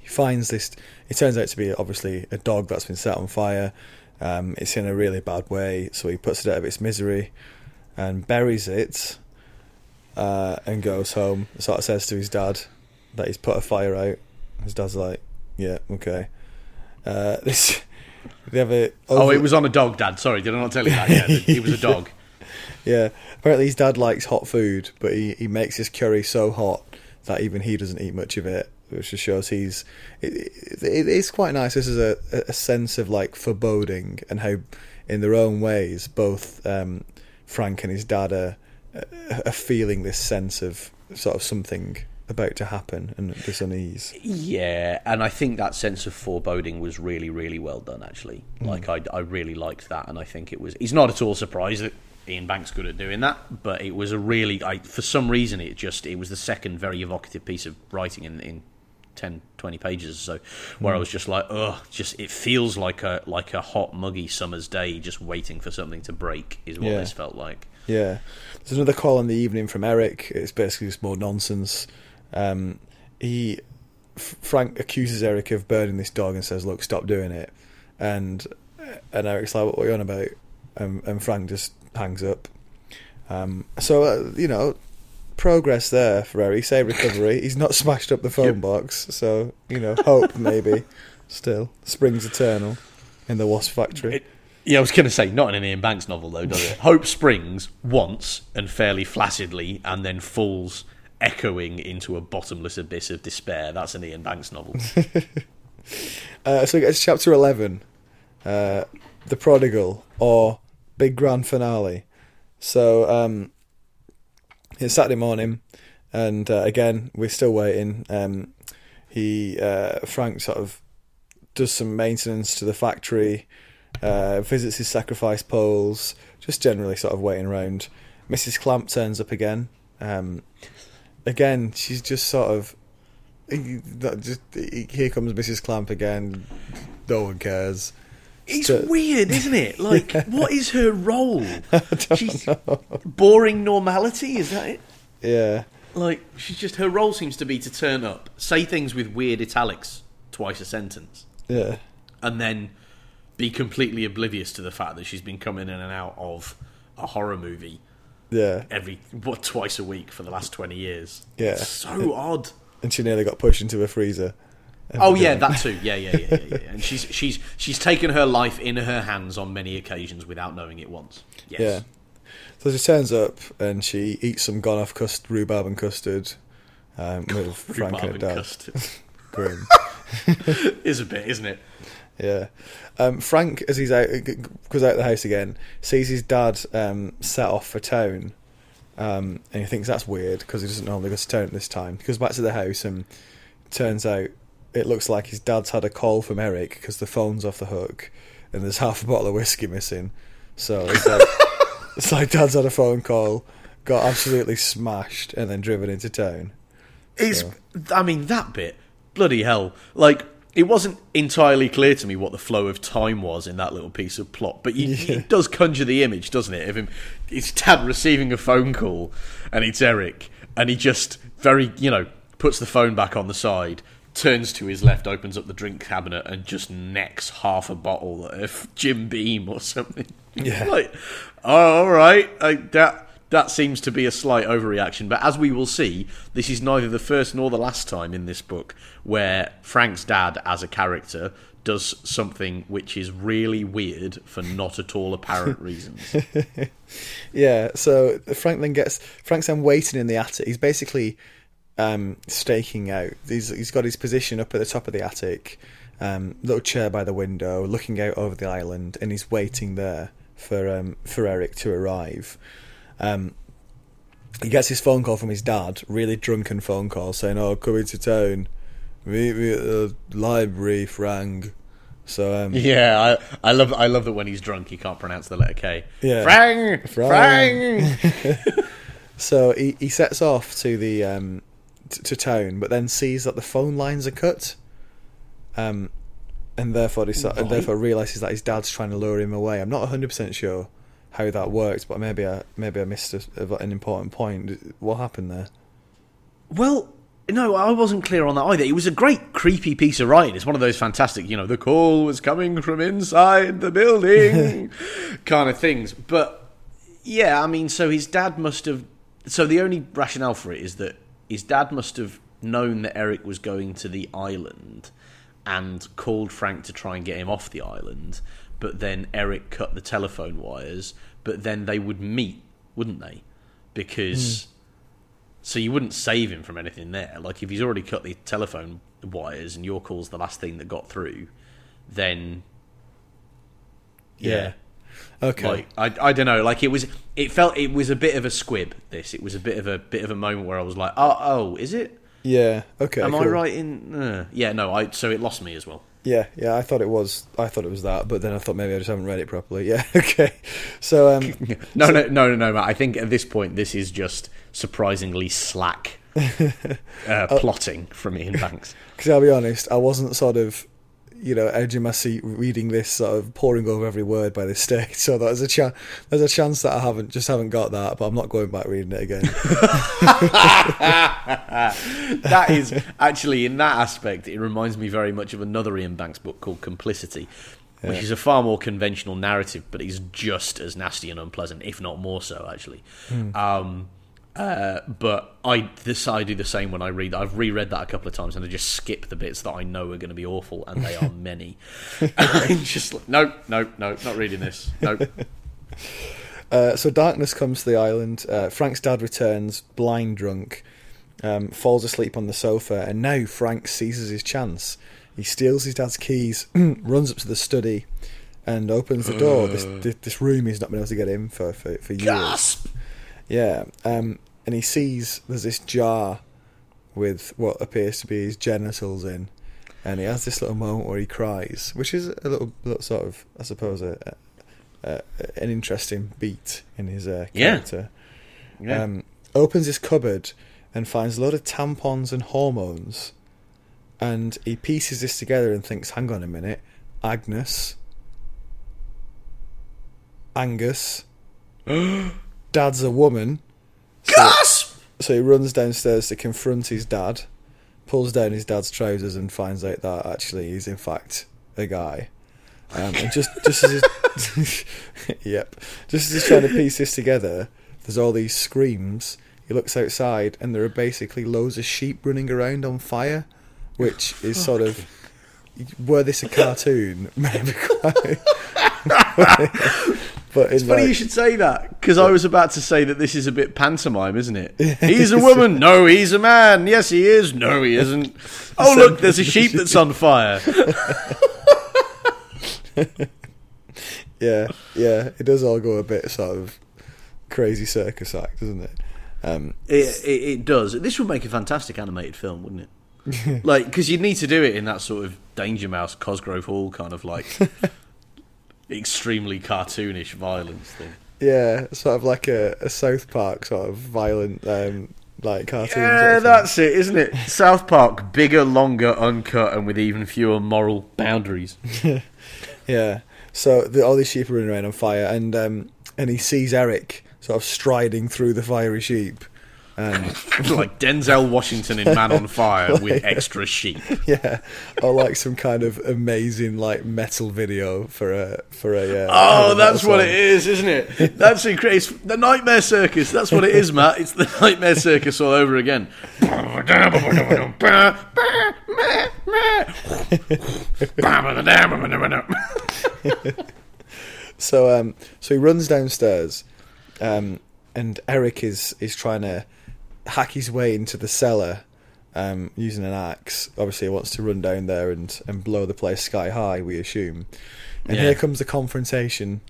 S1: He finds this. It turns out to be obviously a dog that's been set on fire. Um, it's in a really bad way, so he puts it out of its misery and buries it, uh, and goes home. Sort of says to his dad that he's put a fire out. His dad's like, "Yeah, okay." Uh, this they have a
S2: Oh, it was on a dog, Dad. Sorry, did I not tell you that? Yeah, it was a dog.
S1: Yeah, apparently his dad likes hot food, but he, he makes his curry so hot that even he doesn't eat much of it, which just shows he's. It, it, it is quite nice. This is a, a sense of like foreboding and how, in their own ways, both um, Frank and his dad are, are feeling this sense of sort of something about to happen and this unease.
S2: Yeah, and I think that sense of foreboding was really, really well done. Actually, like I, I really liked that, and I think it was. He's not at all surprised that Iain Banks good at doing that, but it was a really. I, for some reason, it just it was the second very evocative piece of writing in in 10, 20 pages or so, where I was just like, ugh, just it feels like a like a hot, muggy summer's day, just waiting for something to break. Is what
S1: Yeah.
S2: this felt like.
S1: Yeah. There's another call in the evening from Eric. It's basically just more nonsense. Um, he Frank accuses Eric of burning this dog and says, "Look, stop doing it." And and Eric's like, "What are you on about?" And, and Frank just hangs up. Um, so uh, you know, progress there Eric. Say recovery. He's not smashed up the phone
S2: Yep.
S1: box, so you know, hope maybe. Still, springs eternal in the Wasp Factory.
S2: It- yeah, I was going to say, not in an Iain Banks novel, though, does it? Hope springs once and fairly flaccidly, and then falls echoing into a bottomless abyss of despair. That's an Iain Banks novel.
S1: Uh, so it's chapter 11, uh, The Prodigal, or Big Grand Finale. So um, it's Saturday morning, and uh, again, we're still waiting. Um, he uh, Frank sort of does some maintenance to the factory, uh, visits his sacrifice poles, just generally sort of waiting around. Mrs. Clamp turns up again. Um, again, she's just sort of just here comes Mrs. Clamp again. No one cares.
S2: It's
S1: So-
S2: weird, isn't it? Like, what is her role? She's boring normality, is that it?
S1: Yeah,
S2: Like, she's just, her role seems to be to turn up, say things with weird italics twice a sentence,
S1: yeah,
S2: and then be completely oblivious to the fact that she's been coming in and out of a horror movie
S1: yeah.
S2: every what twice a week for the last 20 years
S1: Yeah.
S2: so odd
S1: And she nearly got pushed into a freezer.
S2: Oh yeah that too yeah yeah yeah, yeah, yeah. and she's she's she's taken her life in her hands on many occasions without knowing it once yes
S1: Yeah. So she turns up and she eats some gone off cust- rhubarb and custard um, with Frank
S2: Rhubarb
S1: and her dad.
S2: custard
S1: Grim.
S2: is a bit isn't it
S1: Yeah. Um, Frank, as he's out, goes out the house again, sees his dad um, set off for town, um, and he thinks that's weird because he doesn't normally go to town at this time. He goes back to the house and turns out it looks like his dad's had a call from Eric because the phone's off the hook and there's half a bottle of whiskey missing. So it's like, it's like dad's had a phone call, got absolutely smashed, and then driven into town.
S2: It's,
S1: So-
S2: I mean, that bit, bloody hell. Like, it wasn't entirely clear to me what the flow of time was in that little piece of plot, but you,
S1: Yeah.
S2: it does conjure the image, doesn't it? Of him, his dad receiving a phone call, and it's Eric, and he just very, you know, puts the phone back on the side, turns to his left, opens up the drink cabinet, and just necks half a bottle of Jim Beam or something.
S1: Yeah.
S2: like, oh, all right, I, that that seems to be a slight overreaction. But as we will see, this is neither the first nor the last time in this book where Frank's dad, as a character, does something which is really weird for not at all apparent reasons.
S1: Yeah, so Frank then gets Frank's then waiting in the attic. He's basically um, staking out. He's he's got his position up at the top of the attic, um, little chair by the window, looking out over the island, and he's waiting there for um, for Eric to arrive. Um, he gets his phone call from his dad, really drunken phone call, saying, "Oh, coming to town, meet me at the library, Frank." So um,
S2: yeah, I, I love I love that when he's drunk he can't pronounce the letter K.
S1: Yeah.
S2: Frank,
S1: Frank.
S2: Frank.
S1: So he, he sets off to the um, t- to town, but then sees that the phone lines are cut. Um, and therefore deci- and therefore realizes that his dad's trying to lure him away. I'm not 100 percent sure how that works, but maybe I maybe I missed a, a- an important point. What happened there?
S2: Well, no, I wasn't clear on that either. It was a great creepy piece of writing. It's one of those fantastic, you know, the call was coming from inside the building kind of things. But yeah, I mean, so his dad must have. So the only rationale for it is that his dad must have known that Eric was going to the island and called Frank to try and get him off the island. But then Eric cut the telephone wires. But then they would meet, wouldn't they? Because. Hmm. So you wouldn't save him from anything there. Like if he's already cut the telephone wires and your call's the last thing that got through, then yeah.
S1: Okay.
S2: Like I, I don't know. Like it was, it felt it was a bit of a squib. This it was a bit of a bit of a moment where I was like, oh, oh, is it?
S1: yeah. Okay.
S2: Am I
S1: cool.
S2: right in? Uh, yeah, no. I so it lost me as well.
S1: Yeah, yeah, I thought it was. I thought it was that, but then I thought maybe I just haven't read it properly. Yeah, okay. So, um,
S2: No, no, no, no, no, Matt. I think at this point this is just surprisingly slack uh, plotting from Iain Banks.
S1: because I'll be honest, I wasn't sort of, you know, edging my seat reading this, sort of poring over every word by this stage. So there's a chance, there's a chance that I haven't just haven't got that, but I'm not going back reading it again.
S2: that is actually in that aspect it reminds me very much of another iain banks book called complicity which is a far more conventional narrative but is just as nasty and unpleasant if not more so actually um, uh, but I this I do the same when I read. I've reread that a couple of times, and I just skip the bits that I know are going to be awful, and they are many. Just like, no, no, no, not reading this. No,
S1: Uh, so darkness comes to the island. Uh, Frank's dad returns, blind drunk, um, falls asleep on the sofa, and now Frank seizes his chance. He steals his dad's keys, runs up to the study, and opens the door. This, this this room he's not been able to get in for for, for years.
S2: gasp.
S1: Yeah, um, and he sees there's this jar with what appears to be his genitals in, and he has this little moment where he cries, which is a little, little sort of, I suppose, a, a, a, an interesting beat in his uh, character.
S2: Yeah.
S1: Um, opens his cupboard and finds a lot of tampons and hormones, and he pieces this together and thinks, "Hang on a minute, Agnes, Angus." dad's a woman. So,
S2: gasp.
S1: so he runs downstairs to confront his dad, pulls down his dad's trousers, and finds out that actually he's in fact a guy. Um, and just just as he's, yep, just as he's trying to piece this together, there's all these screams. He looks outside, and there are basically loads of sheep running around on fire, which is sort of were this a cartoon, maybe. but
S2: It's funny
S1: like-
S2: you should say that because I was about to say that this is a bit pantomime, isn't it? He's a woman. No, he's a man. Yes, he is. No, he isn't. Oh, look, there's a sheep that's on fire.
S1: Yeah, yeah, it does all go a bit sort of crazy circus act, doesn't it? Um,
S2: It, it, it does. This would make a fantastic animated film, wouldn't it? like, because you'd need to do it in that sort of Danger Mouse, Cosgrove Hall kind of like extremely cartoonish violence thing.
S1: yeah, sort of like a, a South Park sort of violent, um, like cartoon. sort
S2: Yeah,
S1: of
S2: that's it, isn't it? South Park, bigger, longer, uncut, and with even fewer moral boundaries.
S1: Yeah. So the, all these sheep are running around on fire, and um, and he sees Eric sort of striding through the fiery sheep. Um,
S2: like Denzel Washington in Man on Fire with extra sheep.
S1: yeah, or like some kind of amazing like metal video for a for a. Uh,
S2: Oh, that's what
S1: song.
S2: it is, isn't it? That's incredible. The Nightmare Circus. That's what it is, Matt. It's the Nightmare Circus all over again.
S1: So um, so he runs downstairs, um, and Eric is is trying to hack his way into the cellar um, using an axe. Obviously, he wants to run down there and and blow the place sky high. We assume, and
S2: Yeah.
S1: here comes the confrontation.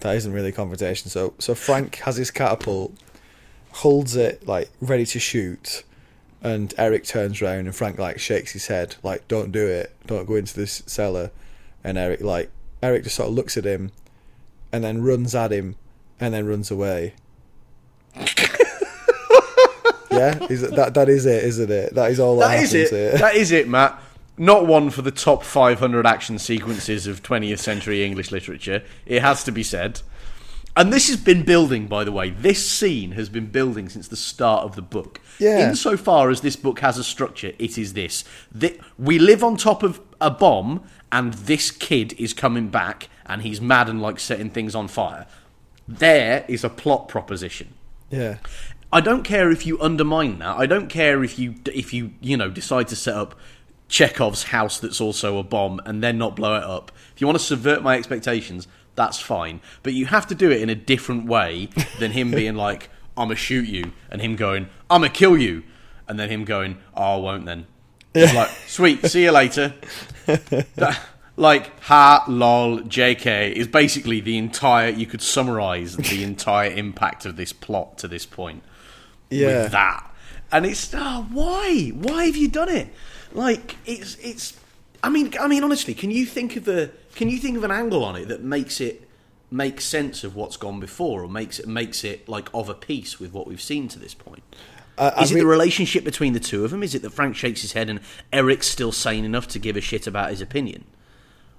S1: That isn't really a confrontation. So so Frank has his catapult, holds it like ready to shoot. And Eric turns round and Frank like shakes his head like don't do it don't go into this cellar and Eric like Eric just sort of looks at him and then runs at him and then runs away. yeah, is that that is it, isn't it? That is all that,
S2: That is it.
S1: here.
S2: That is it, Matt. Not one for the top 500 action sequences of 20th century English literature. It has to be said. And this has been building, by the way. This scene has been building since the start of the book.
S1: Yeah.
S2: Insofar as this book has a structure, it is this. Thi- we live on top of a bomb, and this kid is coming back, and he's mad and like setting things on fire. There is a plot proposition.
S1: yeah,
S2: I don't care if you undermine that. I don't care if you if you you know decide to set up Chekhov's house that's also a bomb and then not blow it up. If you want to subvert my expectations, that's fine. But you have to do it in a different way than him being like, "I'm gonna shoot you," and him going, "I'm gonna kill you," and then him going, "Oh, I won't then." It's like, sweet, see you later. That- like, ha, lol, JK is basically the entire. You could summarize the entire impact of this plot to this point
S1: yeah.
S2: with that. And it's oh, why? Why have you done it? Like it's it's. I mean, I mean, honestly, can you think of a can you think of an angle on it that makes it make sense of what's gone before, or makes it makes it like of a piece with what we've seen to this point?
S1: I, I
S2: Is it the relationship between the two of them? Is it that Frank shakes his head and Eric's still sane enough to give a shit about his opinion,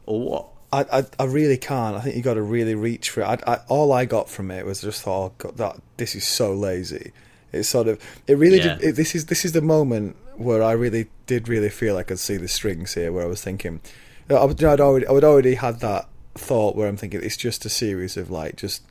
S2: or what?
S1: I, I, I really can't. I think you got to really reach for it. I, I, all I got from it was just thought, oh, God, that this is so lazy. It's sort of it really.
S2: Yeah.
S1: Did, it, this is this is the moment where I really did really feel I could see the strings here. Where I was thinking, uh, I would, I'd already I would already had that thought where I'm thinking it's just a series of like just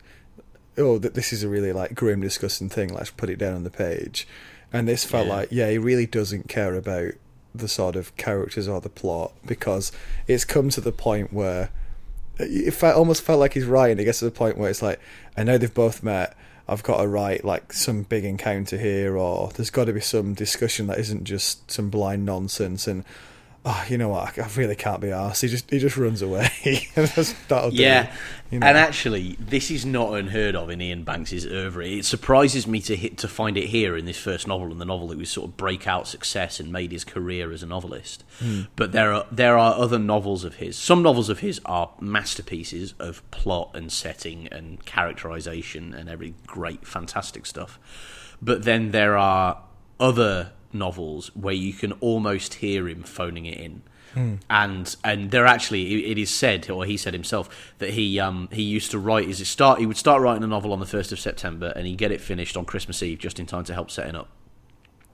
S1: oh th- this is a really like grim disgusting thing. Let's put it down on the page. And this felt
S2: Yeah.
S1: like yeah, he really doesn't care about the sort of characters or the plot because it's come to the point where it felt, almost felt like he's writing. It gets to the point where it's like, I know they've both met. I've got to write like some big encounter here, or there's got to be some discussion that isn't just some blind nonsense. And oh, you know what? I, really can't be arsed. He just he just runs away. That's- That'll do.
S2: Yeah,
S1: you know.
S2: and actually, this is not unheard of in Iain Banks's oeuvre. It surprises me to hit to find it here in this first novel, and the novel that was sort of breakout success and made his career as a novelist. Hmm. But there are there are other novels of his. Some novels of his are masterpieces of plot and setting and characterization and every great, fantastic stuff. But then there are other novels where you can almost hear him phoning it in. And and they're actually it- is said or he said himself that he um he used to write his start he would start writing a novel on the 1st of September and he'd get it finished on Christmas Eve just in time to help setting up.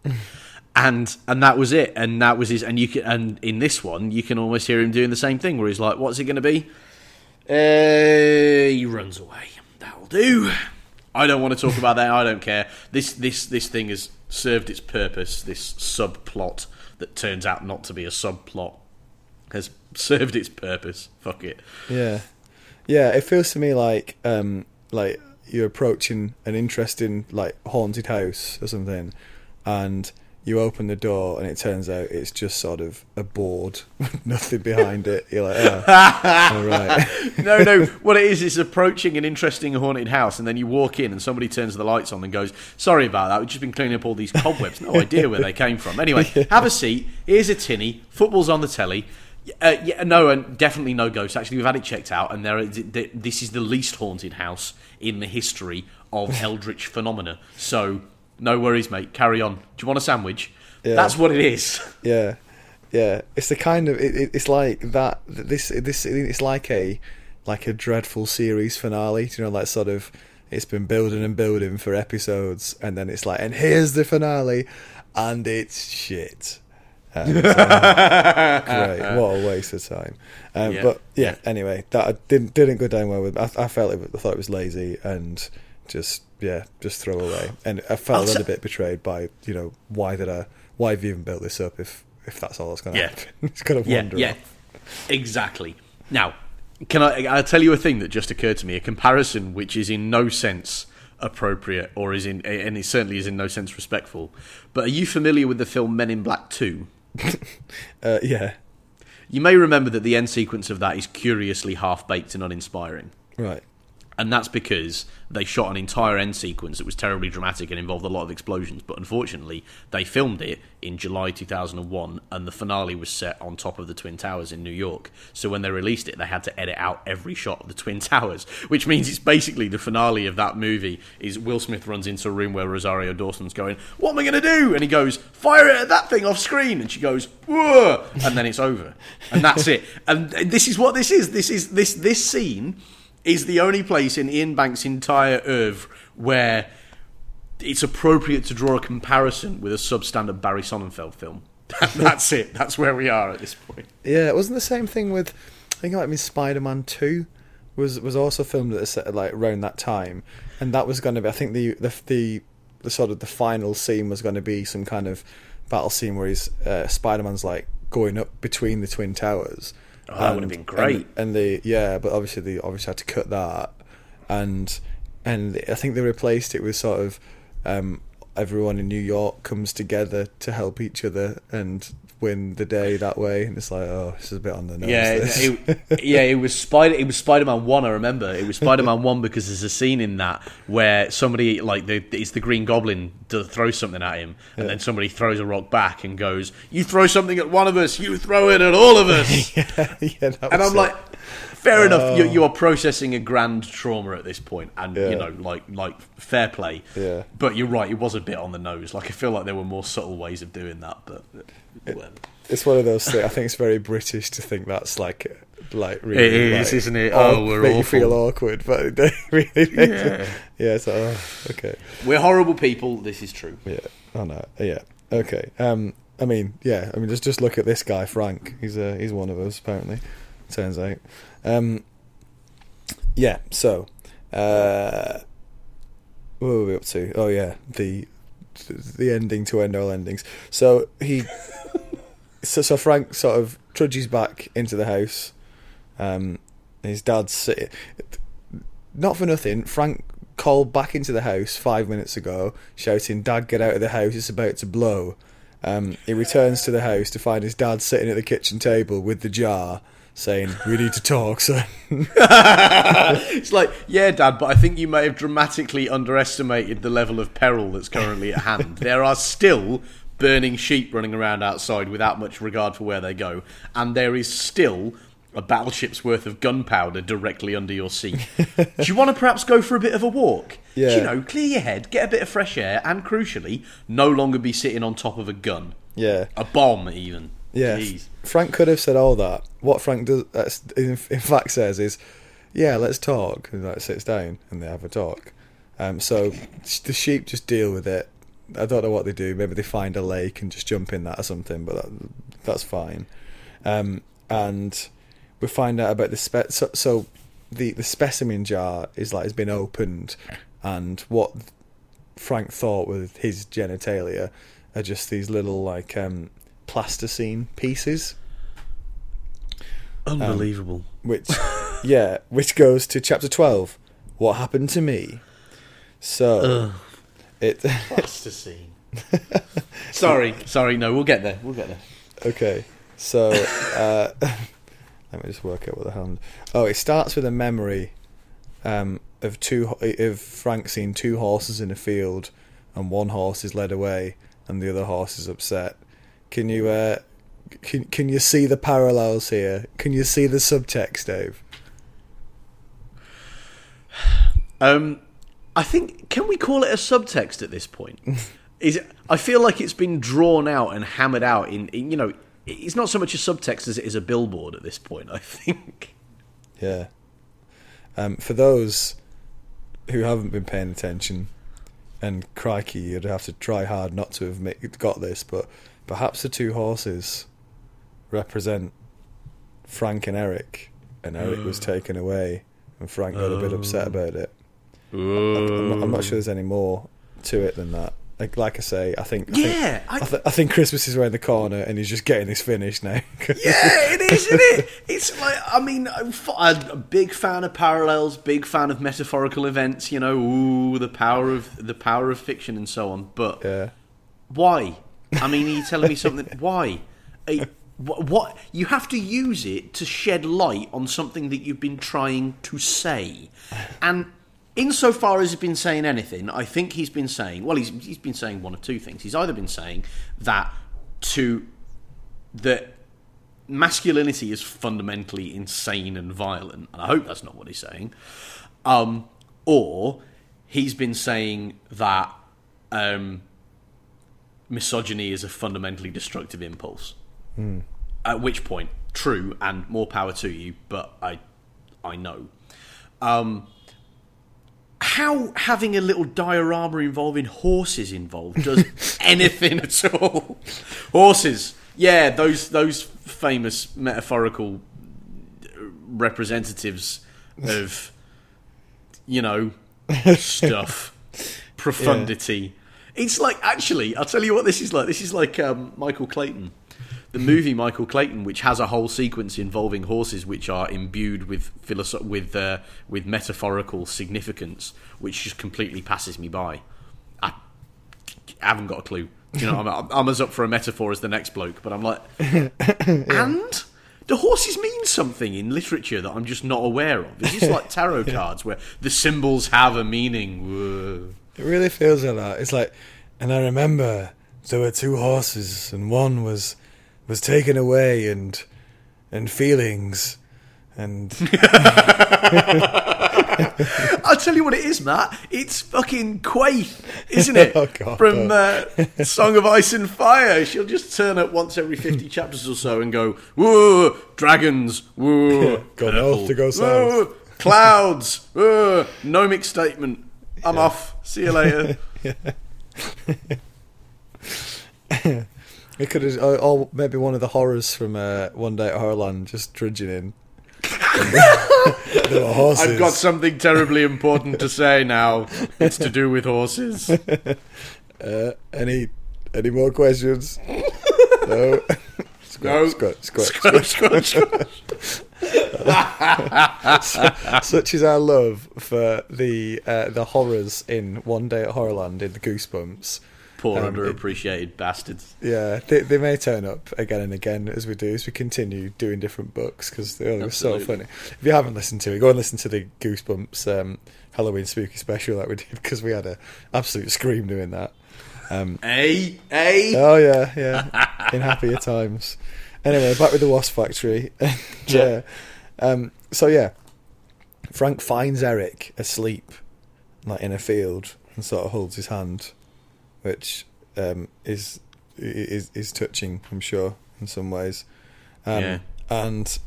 S2: And and that was it. And that was his and you can and in this one you can almost hear him doing the same thing where he's like what's it going to be? Uh, he runs away. That'll do. I don't want to talk about that. I don't care. This this this thing has served its purpose this subplot that turns out not to be a subplot has served its purpose fuck it
S1: Yeah, yeah. It feels to me like um like you're approaching an interesting like haunted house or something, and you open the door and it turns out it's just sort of a board, nothing behind it. You're like, oh, all right.
S2: no, no. What it is is approaching an interesting haunted house, and then you walk in, and somebody turns the lights on and goes, "Sorry about that. We've just been cleaning up all these cobwebs. No idea where they came from. Anyway, have a seat. Here's a tinny. Football's on the telly." Uh, yeah, no, and definitely no ghosts. Actually, we've had it checked out, and there. Is, th- this is the least haunted house in the history of eldritch phenomena. So, no worries, mate. Carry on. Do you want a sandwich?
S1: Yeah.
S2: That's what it is.
S1: Yeah, yeah. It's the kind of it, it, it's like that. This this it's like a like a dreadful series finale. Do you know, like sort of it's been building and building for episodes, and then it's like, and here's the finale, and it's shit. Uh, great, what a waste of time. Um,
S2: Yeah.
S1: But yeah,
S2: Yeah.
S1: anyway, that didn't didn't go down well with. I, I felt it. I thought it was lazy and just yeah, just throw away. And I felt
S2: I'll
S1: a little
S2: t-
S1: bit betrayed by you know why did I why have you even built this up if if that's all that's going to
S2: Yeah.
S1: happen? it's kind of
S2: yeah,
S1: wander
S2: yeah, exactly. Now, can I? I'll tell you a thing that just occurred to me. A comparison which is in no sense appropriate, or is in, and it certainly is in no sense respectful. But are you familiar with the film Men in Black Two?
S1: Uh, yeah,
S2: You may remember that the end sequence of that is curiously half baked and uninspiring.
S1: right.
S2: And that's because they shot an entire end sequence that was terribly dramatic and involved a lot of explosions. But unfortunately, they filmed it in July 2001, and the finale was set on top of the Twin Towers in New York. So when they released it, they had to edit out every shot of the Twin Towers, which means it's basically the finale of that movie. Is Will Smith runs into a room where Rosario Dawson's going, "What am I going to do?" And he goes, "Fire it at that thing off screen," and she goes, "Whoa!" and then it's over, and that's it. And this is what this is. This is this this scene is the only place in Iain Banks' entire oeuvre where it's appropriate to draw a comparison with a substandard Barry Sonnenfeld film. That's it. That's where we are at this point.
S1: Yeah, it wasn't the same thing with. I think it might have been Spider Man Two, was was also filmed at the, like around that time, and that was going to be. I think the the the, the sort of the final scene was going to be some kind of battle scene where he's uh, Spider Man's like going up between the twin towers,
S2: Oh, that would have been great.
S1: And, and they, yeah, but obviously they obviously had to cut that, and and I think they replaced it with sort of um, everyone in New York comes together to help each other and win the day that way. And it's like, oh, this is a bit on the nose.
S2: Yeah, it, yeah, it was Spider. It was Spider Man One. I remember it was Spider Man One because there's a scene in that where somebody like the it's the Green Goblin to throw something at him, and then somebody throws a rock back and goes, "You throw something at one of us, you throw it at all of us."
S1: yeah, yeah,
S2: and I'm
S1: it.
S2: like, fair enough. You, you are processing a grand trauma at this point, and
S1: Yeah.
S2: you know, like like fair play.
S1: Yeah.
S2: But you're right. It was a bit on the nose. Like I feel like there were more subtle ways of doing that, but whatever.
S1: it's one of those things. I think it's very British to think that's like, like really,
S2: It is,
S1: like,
S2: isn't it?
S1: Oh,
S2: Oh, we're
S1: make you feel awkward, but they really, make
S2: Yeah.
S1: it- yeah. Oh, okay.
S2: We're horrible people. This is true.
S1: Yeah. Oh no. Yeah. Okay. Um. I mean, yeah. I mean, just just look at this guy, Frank. He's uh, he's one of us apparently. Turns out. Um. Yeah. So, uh, what were we up to? Oh yeah, the the ending to end all endings. So he, so so Frank sort of trudges back into the house. Um, his dad's sitting. Not for nothing, Frank called back into the house five minutes ago, shouting, "Dad, get out of the house! It's about to blow." Um, he returns to the house to find his dad sitting at the kitchen table with the jar, saying, "We need to talk, son."
S2: it's like, yeah, Dad, but I think you may have dramatically underestimated the level of peril that's currently at hand. there are still burning sheep running around outside without much regard for where they go, and there is still a battleship's worth of gunpowder directly under your seat. Do you want to perhaps go for a bit of a walk?
S1: Yeah.
S2: You know, clear your head, get a bit of fresh air, and crucially, no longer be sitting on top of a gun.
S1: yeah,
S2: A bomb, even.
S1: Yeah.
S2: Jeez.
S1: Frank could have said all that. What Frank does, that's- in, in fact, says is, "Yeah, let's talk." And like sits down and they have a talk. Um, so the sheep just deal with it. I don't know what they do. Maybe they find a lake and just jump in that or something, but that, that's fine. Um, and we find out about the spe- so, so the the specimen jar is like has been opened, and what Frank thought with his genitalia are just these little like um, plasticine pieces,
S2: Unbelievable.
S1: which yeah, which goes to chapter twelve. What happened to me? So it
S2: Plasticine. sorry, sorry. No, we'll get there. We'll get there.
S1: Okay, so uh, let me just work out what the hell. Oh, it starts with a memory um, of two of Frank seeing two horses in a field, and one horse is led away, and the other horse is upset. Can you uh, can can you see the parallels here? Can you see the subtext, Dave?
S2: Um, I think can we call it a subtext at this point? Is it, I feel like it's been drawn out and hammered out in, in you know it's not so much a subtext as it is a billboard at this point. I think.
S1: Yeah. Um, for those who haven't been paying attention, and crikey, you'd have to try hard not to have got this, but perhaps the two horses represent Frank and Eric, and Eric was mm. taken away, and Frank got a bit upset oh. about it. I'm not, I'm not sure there's any more to it than that. Like, like I say, I think, I think,
S2: Yeah, I-
S1: I, th- I think Christmas is around the corner, and he's just getting this finished now.
S2: Yeah, it is, isn't it? It's like I mean, I'm f- I'm a big fan of parallels, big fan of metaphorical events. You know, ooh, the power of the power of fiction and so on. But
S1: yeah,
S2: why? I mean, you telling me something? Why? What you have to use it to shed light on something that you've been trying to say, and insofar as he's been saying anything, I think he's been saying well, he's he's been saying one of two things. He's either been saying that to that masculinity is fundamentally insane and violent, and I hope that's not what he's saying. Um, or he's been saying that um, misogyny is a fundamentally destructive impulse. At which point, true and more power to you, but I, I know. Um, how having a little diorama involving horses involved does anything at all? Horses, yeah, those those famous metaphorical representatives of you know stuff, profundity. It's like actually, I'll tell you what this is like. This is like um, Michael Clayton, the movie Michael Clayton, which has a whole sequence involving horses, which are imbued with philosoph- with uh, with metaphorical significance, which just completely passes me by. I, I haven't got a clue. You know, I'm, I'm as up for a metaphor as the next bloke, but I'm like, and do horses mean something in literature that I'm just not aware of? Is this like tarot cards where the symbols have a meaning? Whoa.
S1: It really feels like that. It's like, and I remember there were two horses, and one was was taken away, and and feelings, and
S2: I'll tell you what it is, Matt. It's fucking Quaithe, isn't it?
S1: Oh, God,
S2: From uh, Song of Ice and Fire. She'll just turn up once every 50 chapters or so and go, whoa, dragons, whoa,
S1: Go north to go south."
S2: clouds, whoa, gnomic statement. I'm off. See you later.
S1: it could have, or, or maybe one of the horrors from uh, One Day at Horrorland just trudging in. there were horses.
S2: I've got something terribly important to say now. It's to do with horses.
S1: Uh, any any more questions? no.
S2: No.
S1: Such is our love for the uh, the horrors in One Day at Horrorland in the Goosebumps.
S2: Poor
S1: Um,
S2: underappreciated bastards.
S1: Yeah, they, they may turn up again and again as we do, as we continue doing different books because they were so funny. If you haven't listened to it, go and listen to the Goosebumps um, Halloween spooky special that we did because we had a absolute scream doing that. Um,
S2: Hey, hey.
S1: oh yeah, yeah, in happier times. Anyway, back with the Wasp Factory. yeah. Um, so yeah, Frank finds Eric asleep, like in a field, and sort of holds his hand, which um, is is is touching, I'm sure, in some ways. Um,
S2: Yeah.
S1: And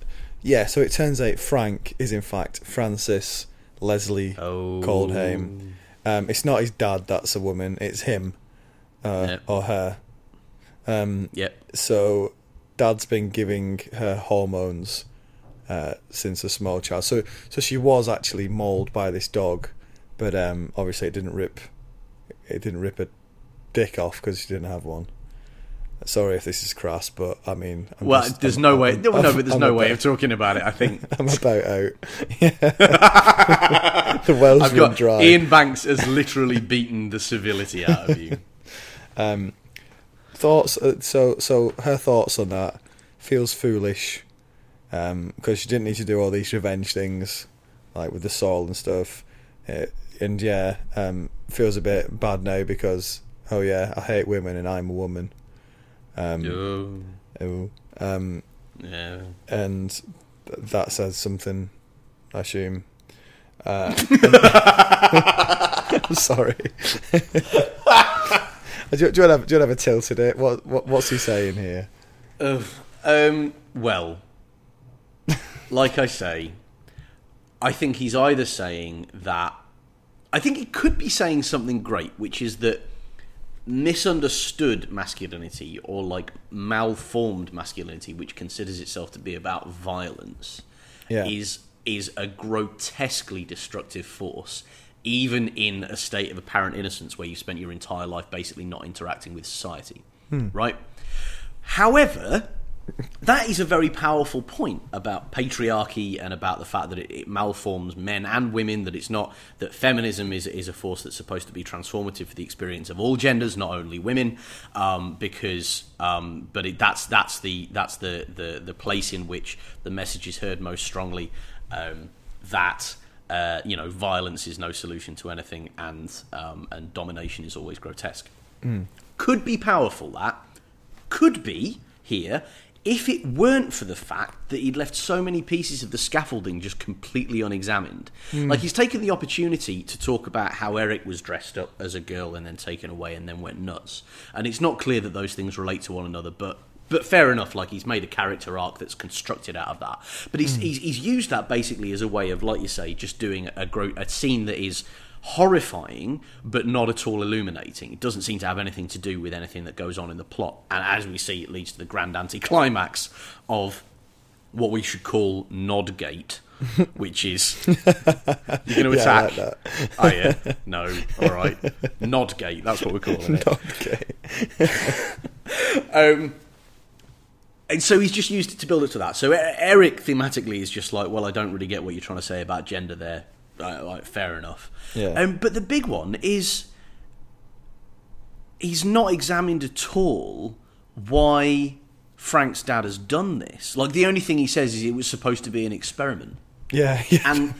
S1: yeah, so it turns out Frank is in fact Frances Lesley
S2: Oh.
S1: Cauldhame. Um, it's not his dad that's a woman; it's him uh,
S2: Yep.
S1: or her. Um,
S2: Yep.
S1: so, dad's been giving her hormones uh, since a small child. So, so she was actually mauled by this dog, but um, obviously it didn't rip. It didn't rip a dick off because she didn't have one. Sorry if this is crass, but I mean, I'm
S2: Well,
S1: just-
S2: there's
S1: I'm-
S2: no way. No,
S1: I'm-
S2: no, but there's no way of talking about it. I think
S1: I'm about out. Yeah. the wells
S2: I've got
S1: dry.
S2: Iain Banks has literally beaten the civility out of you.
S1: Um, thoughts. Uh, so, so her thoughts on that feels foolish because she didn't need to do all these revenge things, like with the soul and stuff. Uh, and yeah, um, feels a bit bad now because oh yeah, I hate women and I'm a woman. Um,
S2: oh,
S1: um,
S2: yeah.
S1: and th- that says something, I assume. Uh, sorry. do, you, do, you have, do you have a tilt at it? What, what what's he saying here?
S2: Uh, um, well, like I say, I think he's either saying that. I think he could be saying something great, which is that misunderstood masculinity or like malformed masculinity, which considers itself to be about violence,
S1: Yeah.
S2: is is a grotesquely destructive force. Even in a state of apparent innocence, where you've spent your entire life basically not interacting with society, right? However, that is a very powerful point about patriarchy and about the fact that it, it, malforms men and women. That it's not that feminism is is a force that's supposed to be transformative for the experience of all genders, not only women. Um, because, um, but it, that's that's the that's the, the the place in which the message is heard most strongly. Um, that uh, you know, violence is no solution to anything, and um, and domination is always grotesque.
S1: Mm.
S2: Could be powerful. That could be here if it weren't for the fact that he'd left so many pieces of the scaffolding just completely unexamined. Mm. Like he's taken the opportunity to talk about how Eric was dressed up as a girl and then taken away and then went nuts. And it's not clear that those things relate to one another, but but fair enough. Like he's made a character arc that's constructed out of that. But he's mm. he's, he's, used that basically as a way of, like you say, just doing a, a, a scene that is horrifying but not at all illuminating. It doesn't seem to have anything to do with anything that goes on in the plot. And as we see, it leads to the grand anti-climax of what we should call Nodgate. which is you're going to attack.
S1: Yeah, like
S2: oh yeah, no, all right, Nodgate. That's what we're calling it.
S1: Nodgate.
S2: um, and so he's just used it to build it to that. So Eric thematically is just like, well, I don't really get what you're trying to say about gender there. Uh, like, fair enough.
S1: Yeah.
S2: Um, but the big one is he's not examined at all why Frank's dad has done this. Like the only thing he says is it was supposed to be an experiment.
S1: Yeah. yeah.
S2: And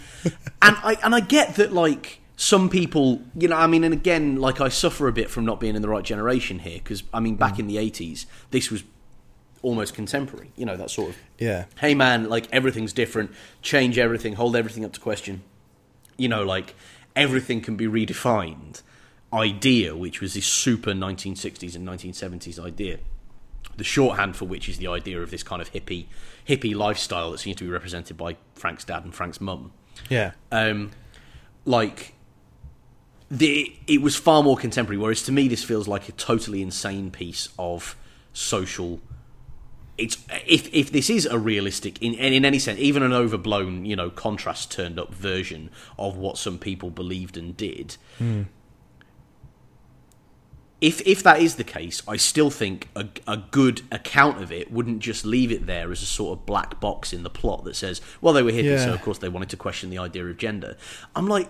S2: and I and I get that like some people, you know, I mean, and again, like I suffer a bit from not being in the right generation here because I mean, back mm. in the eighties, this was almost contemporary. You know, that sort of
S1: yeah.
S2: Hey man, like everything's different. Change everything. Hold everything up to question. You know, like everything can be redefined. Idea, which was this super 1960s and 1970s idea, the shorthand for which is the idea of this kind of hippie hippie lifestyle that seems to be represented by Frank's dad and Frank's mum.
S1: Yeah.
S2: Um, like the it was far more contemporary. Whereas to me, this feels like a totally insane piece of social it's if if this is a realistic in in any sense, even an overblown, you know, contrast turned up version of what some people believed and did.
S1: Mm.
S2: If if that is the case, I still think a, a good account of it wouldn't just leave it there as a sort of black box in the plot that says, well, they were hippies, yeah. so of course they wanted to question the idea of gender. I'm like,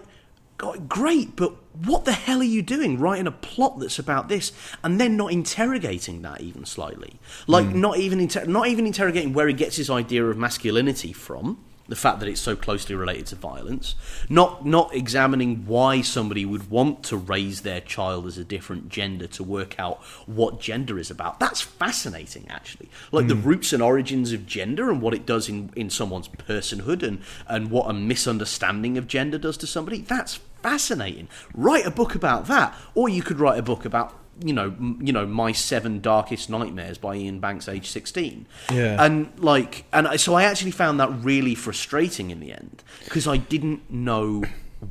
S2: great, but what the hell are you doing writing a plot that's about this and then not interrogating that even slightly? Like mm. not even inter- not even interrogating where he gets his idea of masculinity from the fact that it's so closely related to violence, not not examining why somebody would want to raise their child as a different gender to work out what gender is about. That's fascinating, actually. Like mm. the hmm. roots and origins of gender and what it does in, in someone's personhood and, and what a misunderstanding of gender does to somebody. That's fascinating. Write a book about that, or you could write a book about you know, you know, my seven darkest nightmares by Iain Banks, age sixteen.
S1: Yeah,
S2: and like, and so I actually found that really frustrating in the end because I didn't know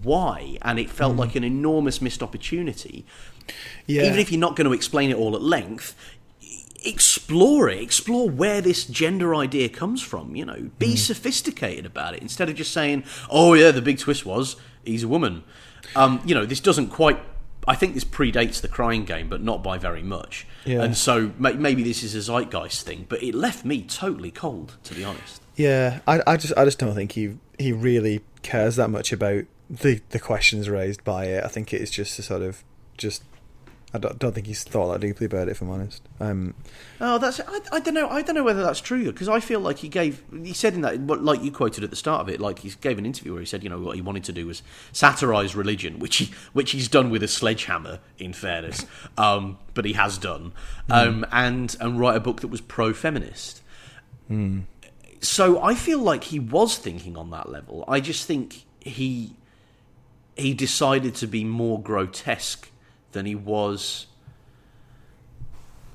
S2: why, and it felt mm. like an enormous missed opportunity.
S1: Yeah,
S2: even if you're not going to explain it all at length. Explore it. Explore where this gender idea comes from. You know, be mm. sophisticated about it instead of just saying, "Oh yeah, the big twist was he's a woman." Um, you know, this doesn't quite I think this predates the crying game, but not by very much.
S1: Yeah.
S2: And so maybe this is a zeitgeist thing, but it left me totally cold, to be honest.
S1: Yeah, I, I just I just don't think he he really cares that much about the the questions raised by it. I think it is just a sort of just I don't, don't think he's thought that deeply about it. If I'm honest. Um,
S2: oh, that's I, I don't know. I don't know whether that's true because I feel like he gave. He said in that, like you quoted at the start of it, like he gave an interview where he said, you know, what he wanted to do was satirize religion, which he which he's done with a sledgehammer. In fairness, um, but he has done, um, mm. and and write a book that was pro-feminist.
S1: Mm.
S2: So I feel like he was thinking on that level. I just think he he decided to be more grotesque than he was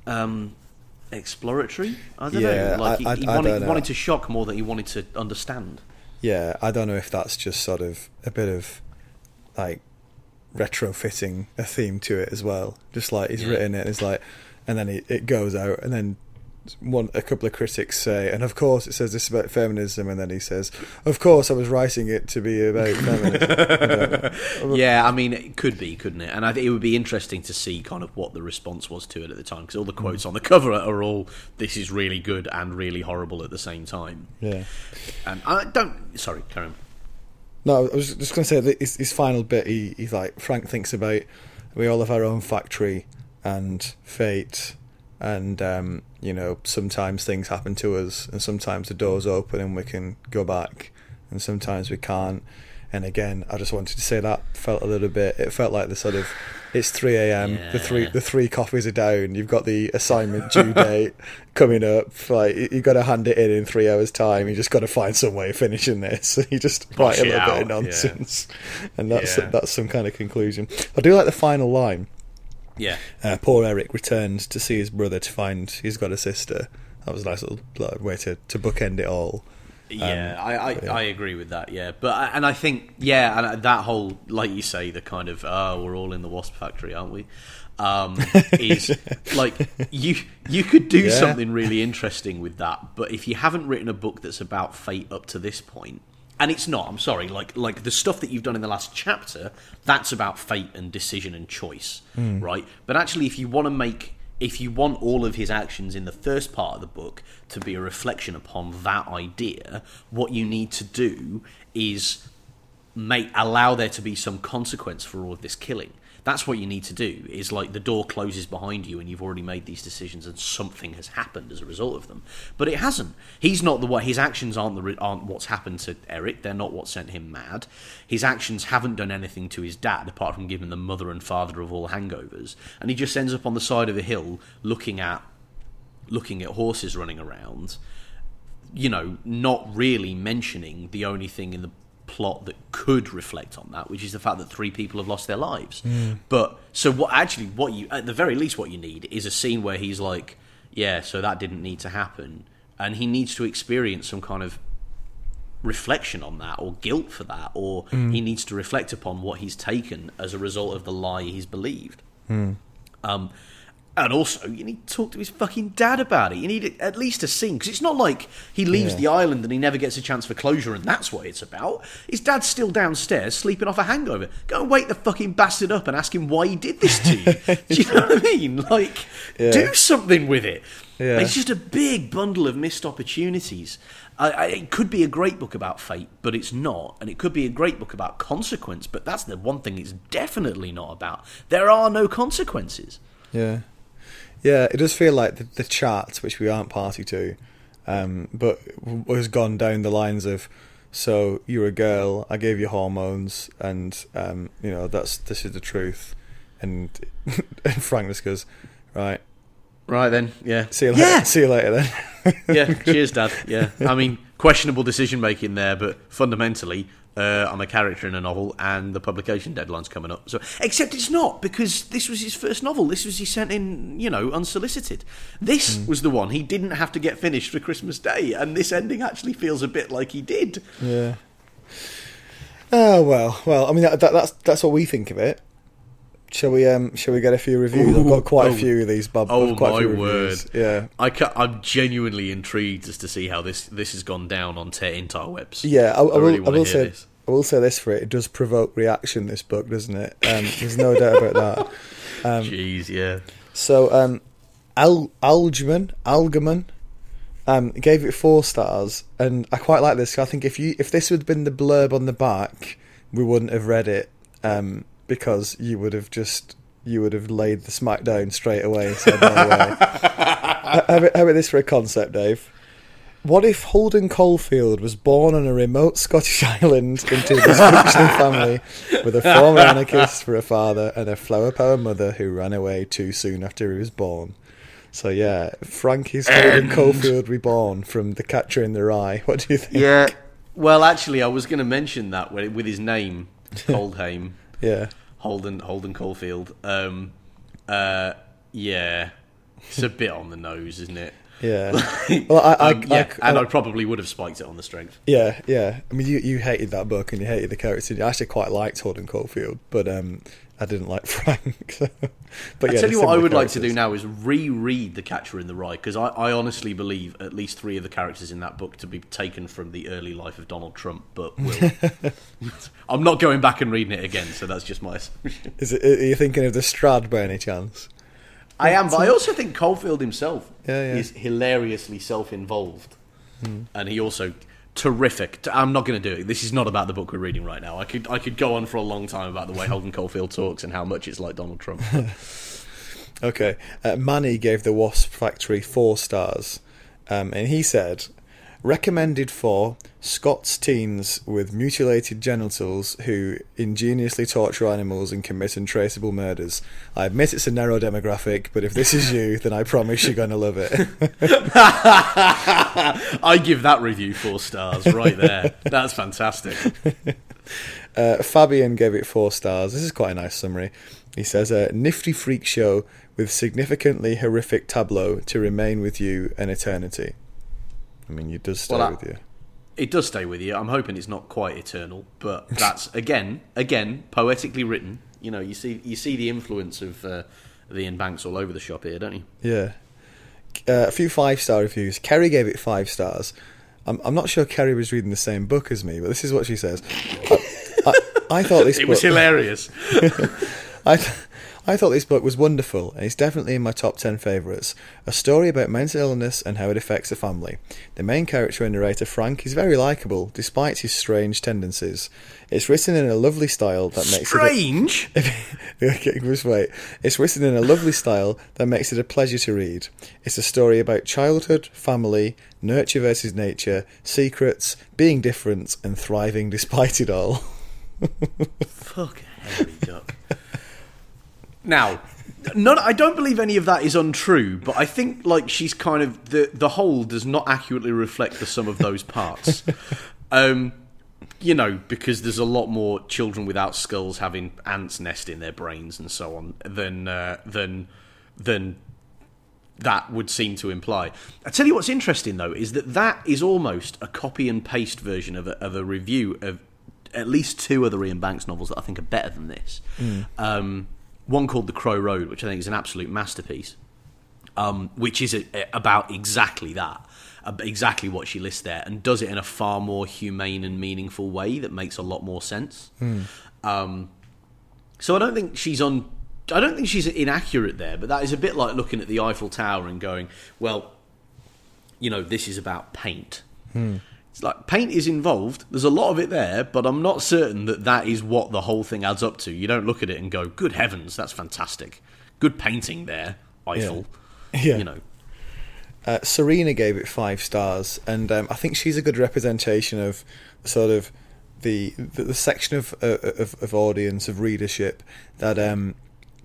S2: um, exploratory. I don't
S1: yeah,
S2: know. Like he,
S1: I, I,
S2: he,
S1: wanted,
S2: he wanted to shock more than he wanted to understand.
S1: Yeah, I don't know if that's just sort of a bit of like retrofitting a theme to it as well. Just like he's yeah. written it, it's like, and then it, it goes out, and then one a couple of critics say, and of course it says this about feminism, and then he says, "Of course I was writing it to be about feminism."
S2: yeah, I mean, it could be, couldn't it? And I think it would be interesting to see kind of what the response was to it at the time, because all the mm. quotes on the cover are all "This is really good and really horrible" at the same time.
S1: yeah.
S2: And I don't. Sorry, Karen.
S1: No, I was just going to say that his, his final bit. He, he's like Frank thinks about we all have our own factory and fate, and um, you know sometimes things happen to us, and sometimes the doors open and we can go back, and sometimes we can't. And again, I just wanted to say that felt a little bit. It felt like the sort of it's three a.m. The three the three coffees are down. You've got the assignment due date coming up. Like you- you've got to hand it in in three hours' time. You just got to find some way of finishing this. and you just
S2: Push
S1: write a
S2: it
S1: little bit
S2: out,
S1: of
S2: yeah.
S1: nonsense, and that's
S2: Yeah.
S1: that's some kind of conclusion. I do like the final line.
S2: Yeah.
S1: Uh, poor Eric returns to see his brother to find he's got a sister. That was a nice little way to, to bookend it all.
S2: Yeah, I, I,
S1: yeah.
S2: I agree with that. Yeah, but and I think yeah, and that whole like you say the kind of oh we're all in the wasp factory, aren't we? Um, is like you you could do
S1: Yeah.
S2: something really interesting with that, but if you haven't written a book that's about fate up to this point, and it's not, I'm sorry, like like the stuff that you've done in the last chapter, that's about fate and decision and choice, hmm. right? But actually, if you want to make if you want all of his actions in the first part of the book to be a reflection upon that idea, what you need to do is make allow there to be some consequence for all of this killing. That's what you need to do. Is like the door closes behind you and you've already made these decisions and something has happened as a result of them. But it hasn't. He's not the one. His actions aren't the aren't what's happened to Eric. They're not what sent him mad. His actions haven't done anything to his dad apart from giving the mother and father of all hangovers. And he just ends up on the side of a hill looking at looking at horses running around you know, not really mentioning the only thing in the plot that could reflect on that, which is the fact that three people have lost their lives. Hmm. But so what? Actually, what you at the very least, what you need is a scene where he's like, "Yeah, so that didn't need to happen," and he needs to experience some kind of reflection on that or guilt for that or hmm. he needs to reflect upon what he's taken as a result of the lie he's believed hmm. um, and also, you need to talk to his fucking dad about it. You need at least a scene because it's not like he leaves
S1: Yeah.
S2: the island and he never gets a chance for closure, and that's what it's about. His dad's still downstairs sleeping off a hangover. Go and wake the fucking bastard up and ask him why he did this to you. Do you know what I mean? Like,
S1: Yeah.
S2: do something with it.
S1: Yeah.
S2: It's just a big bundle of missed opportunities. I, I, it could be a great book about fate, but it's not. And it could be a great book about consequence, but that's the one thing it's definitely not about. There are no consequences.
S1: Yeah, yeah. It does feel like the, the chat, which we aren't party to, um, but has gone down the lines of. So you're a girl. I gave you hormones, and um, you know that's this is the truth. And, and Frank just goes, right.
S2: Right then, yeah.
S1: See you later.
S2: Yeah.
S1: See you later then.
S2: yeah, cheers, Dad. Yeah, I mean, questionable decision making there, but fundamentally, uh, I'm a character in a novel, and the publication deadline's coming up. So, except it's not because this was his first novel. This was he sent in, you know, unsolicited. This was the one he didn't have to get finished for Christmas Day, and this ending actually feels a bit like he did.
S1: Yeah. Oh well, well. I mean, that, that, that's that's what we think of it. Shall we? Um, shall we get a few reviews? I've got quite
S2: oh.
S1: a few of these, Bob.
S2: Oh
S1: quite a
S2: my
S1: few
S2: word!
S1: Yeah,
S2: I I'm genuinely intrigued as to see how this this has gone down on Te interwebs.
S1: yeah. I, I,
S2: really
S1: will. I
S2: wanna
S1: will say.
S2: this.
S1: I will say this for it. It does provoke reaction. This book, doesn't it? Um, there's no doubt about that. Um,
S2: Jeez, yeah.
S1: So, um, Al Algerman, Algerman, um, gave it four stars, and I quite like this. I think if you if this had been the blurb on the back, we wouldn't have read it um, because you would have just you would have laid the smack down straight away. and Said, no way. how, about, how about this for a concept, Dave? What if Holden Caulfield was born on a remote Scottish island into a dysfunctional family with a former anarchist for a father and a flower power mother who ran away too soon after he was born? So yeah, Frankie's Holden Caulfield reborn from The Catcher in the Rye. What do you think?
S2: Yeah. Well, actually, I was going to mention that with his name, Cauldhame,
S1: Yeah.
S2: Holden Holden Caulfield. Um, uh, yeah, it's a bit on the nose, isn't it?
S1: Yeah. Well, I, I,
S2: Um, yeah,
S1: I-
S2: and
S1: I-
S2: I probably would have spiked it on the strength.
S1: Yeah, yeah. I mean, you, you hated that book and you hated the character. I actually quite liked Holden Caulfield, but um, I didn't like Frank. So. But
S2: I tell you what, I would like to do now is reread The Catcher in the Rye because I, I honestly believe at least three of the characters in that book to be taken from the early life of Donald Trump. But will I'm not going back and reading it again, so that's just my assumption.
S1: Is it, are you thinking of the Strad by any chance?
S2: I am, but I also think Caulfield himself
S1: Yeah, yeah.
S2: is hilariously self-involved, hmm. and he also terrific. I'm not going to do it. This is not about the book we're reading right now. I could I could go on for a long time about the way Holden Caulfield talks and how much it's like Donald Trump.
S1: Okay. Uh, Manny gave the Wasp Factory four stars, um, and he said, recommended for Scots teens with mutilated genitals who ingeniously torture animals and commit untraceable murders. I admit it's a narrow demographic, but if this is you, then I promise you're going to love it.
S2: I give that review four stars right there. That's fantastic.
S1: Uh, Fabian gave it four stars. This is quite a nice summary. He says, a nifty freak show with significantly horrific tableau to remain with you an eternity. I mean, it does stay
S2: Well, I-
S1: with you.
S2: It does stay with you. I'm hoping it's not quite eternal, but that's again, again, poetically written. You know, you see, you see the influence of uh, the Iain Banks all over the shop here, don't you?
S1: Yeah. Uh, a few five star reviews. Kerry gave it five stars. I'm, I'm not sure Kerry was reading the same book as me, but this is what she says. I, I, I thought this
S2: It
S1: book.
S2: was hilarious.
S1: I, I thought this book was wonderful, and it's definitely in my top 10 favourites. A story about mental illness and how it affects a family. The main character and narrator, Frank, is very likeable, despite his strange tendencies. It's written in a lovely style that makes
S2: Strange.
S1: it. A, okay, just wait. It's written in a lovely style that makes it a pleasure to read. It's a story about childhood, family, nurture versus nature, secrets, being different, and thriving despite it all.
S2: Fuck Harry Duck. Now, none, I don't believe any of that is untrue, but I think like she's kind of the the whole does not accurately reflect the sum of those parts. um, you know, because there's a lot more children without skulls having ants nest in their brains and so on than uh, than than that would seem to imply. I tell you what's interesting though is that that is almost a copy and paste version of a, of a review of at least two other Iain Banks novels that I think are better than this. Um, one called The Crow Road, which I think is an absolute masterpiece, um, which is a, a- about exactly that, exactly what she lists there, and does it in a far more humane and meaningful way that makes a lot more sense. Um, so I don't think she's on. I don't think she's inaccurate there, but that is a bit like looking at the Eiffel Tower and going, "Well, you know, this is about paint." It's like paint is involved. There's a lot of it there, but I'm not certain that that is what the whole thing adds up to. You don't look at it and go, "Good heavens, that's fantastic! Good painting there, Eiffel."
S1: Yeah.
S2: You know,
S1: Uh, Serena gave it five stars, and um, I think she's a good representation of sort of the the, the section of, uh, of of audience of readership that um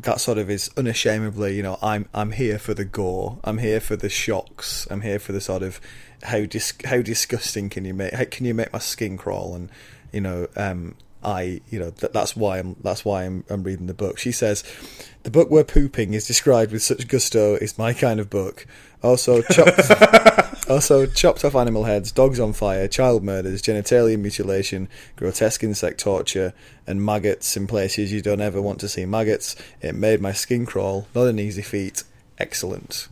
S1: that sort of is unashamedly, you know, I'm I'm here for the gore, I'm here for the shocks, I'm here for the sort of how dis- how disgusting can you make how can you make my skin crawl and you know um I, you know, th- that's why I'm. That's why I'm, I'm reading the book. She says, the book where pooping is described with such gusto is my kind of book. Also, chopped, also chopped off animal heads, dogs on fire, child murders, genitalia mutilation, grotesque insect torture, and maggots in places you don't ever want to see maggots. It made my skin crawl. Not an easy feat. Excellent.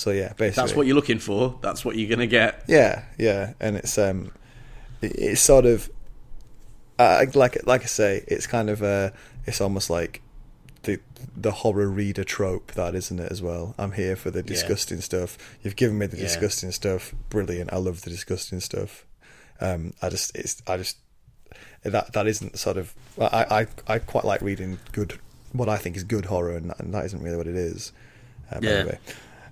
S1: So yeah, basically,
S2: that's what you're looking for. That's what you're going to get.
S1: yeah, yeah, and it's um, it- it's sort of, uh, like like I say, it's kind of uh, it's almost like the the horror reader trope that isn't it as well. I'm here for the disgusting stuff. You've given me the
S2: Yeah.
S1: disgusting stuff. Brilliant. I love the disgusting stuff. Um, I just it's I just that that isn't sort of I I, I quite like reading good what I think is good horror and, and that isn't really what it is. Um,
S2: Yeah.
S1: Anyway.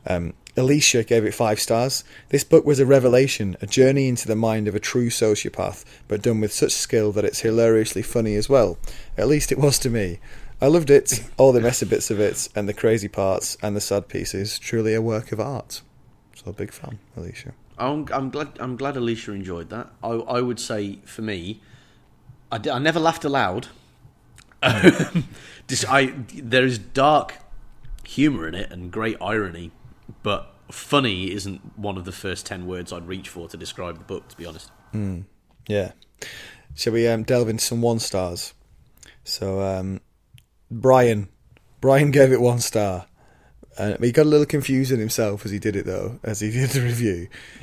S1: Um, Alicia gave it five stars. This book was a revelation, a journey into the mind of a true sociopath, but done with such skill that it's hilariously funny as well. At least it was to me. I loved it, all the messy bits of it, and the crazy parts, and the sad pieces. Truly a work of art. So big fan, Alicia.
S2: I'm, I'm glad. I'm glad Alicia enjoyed that. I, I would say for me, I, I never laughed aloud. Just, I there is dark humor in it and great irony, but funny isn't one of the first ten words I'd reach for to describe the book. To be honest,
S1: Yeah. Shall we um, delve into some one stars? So, um, Brian. Brian gave it one star. Uh, he got a little confused in himself as he did it, though, as he did the review.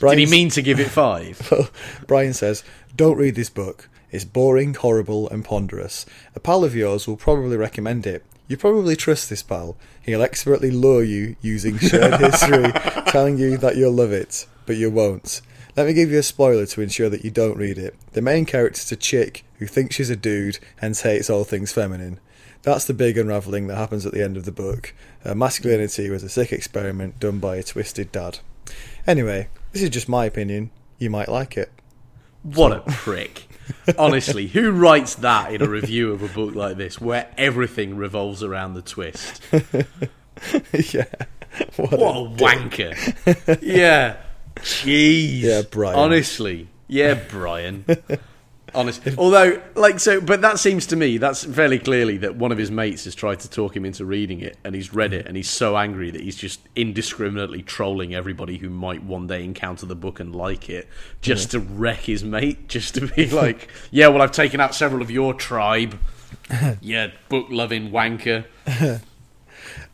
S2: Did he mean to give it five?
S1: well, Brian says, Don't read this book. It's boring, horrible, and ponderous. A pal of yours will probably recommend it. You probably trust this pal. He'll expertly lure you using shared history, telling you that you'll love it, but you won't. Let me give you a spoiler to ensure that you don't read it. The main character's a chick who thinks she's a dude, hence hates all things feminine. That's the big unravelling that happens at the end of the book. Uh, masculinity was a sick experiment done by a twisted dad. Anyway, this is just my opinion. You might like it.
S2: What a prick. Honestly, who writes that in a review of a book like this where everything revolves around the twist?
S1: yeah. What,
S2: What a wanker. Yeah. Jeez.
S1: Yeah, Brian.
S2: Honestly. Yeah, Brian. Honestly. Although, like, so, but that seems to me, that's fairly clearly that one of his mates has tried to talk him into reading it, and he's read it, and he's so angry that he's just indiscriminately trolling everybody who might one day encounter the book and like it, just to wreck his mate, just to be like, yeah, well, I've taken out several of your tribe. yeah, book loving wanker.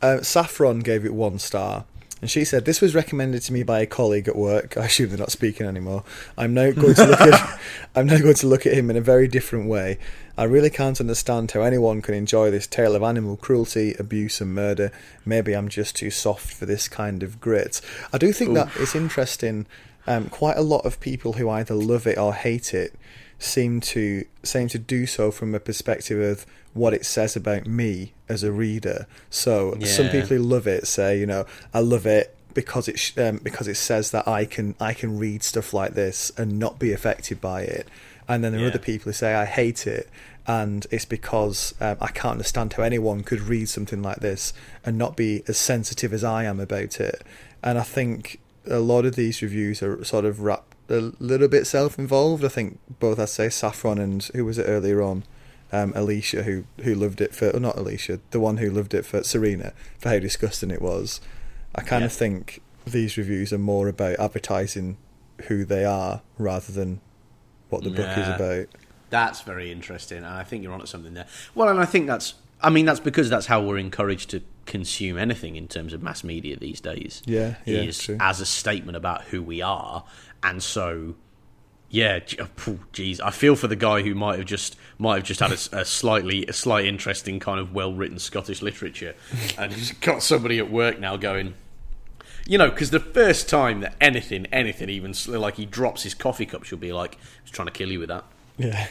S1: Uh, Saffron gave it one star, and she said this was recommended to me by a colleague at work. I assume they're not speaking anymore. I'm now going to look at I'm now going to look at him in a very different way. I really can't understand how anyone can enjoy this tale of animal cruelty, abuse, and murder. Maybe I'm just too soft for this kind of grit. I do think that it's interesting. Um, quite a lot of people who either love it or hate it seem to seem to do so from a perspective of what it says about me as a reader. So some people who love it say, you know, I love it because it sh- um, because it says that I can I can read stuff like this and not be affected by it. And then there are
S2: Yeah.
S1: other people who say I hate it, and it's because um, I can't understand how anyone could read something like this and not be as sensitive as I am about it. And I think a lot of these reviews are sort of wrapped a little bit self-involved. I think both I'd say Saffron and who was it earlier on, um, Alicia, who who loved it for or not Alicia, the one who loved it for Serena for how disgusting it was. I kind of think these reviews are more about advertising who they are rather than what the book is about.
S2: That's very interesting, and I think you're onto something there. Well, and I think that's, I mean, that's because that's how we're encouraged to consume anything in terms of mass media these days.
S1: Yeah, yeah,
S2: is
S1: true.
S2: as a statement about who we are, and so, yeah, oh, geez, I feel for the guy who might have just might have just had a slightly a slight interest in kind of well written Scottish literature, and he's got somebody at work now going. You know, because the first time that anything, anything, even like he drops his coffee cup, she'll be like, "He's trying to kill you with that."
S1: Yeah,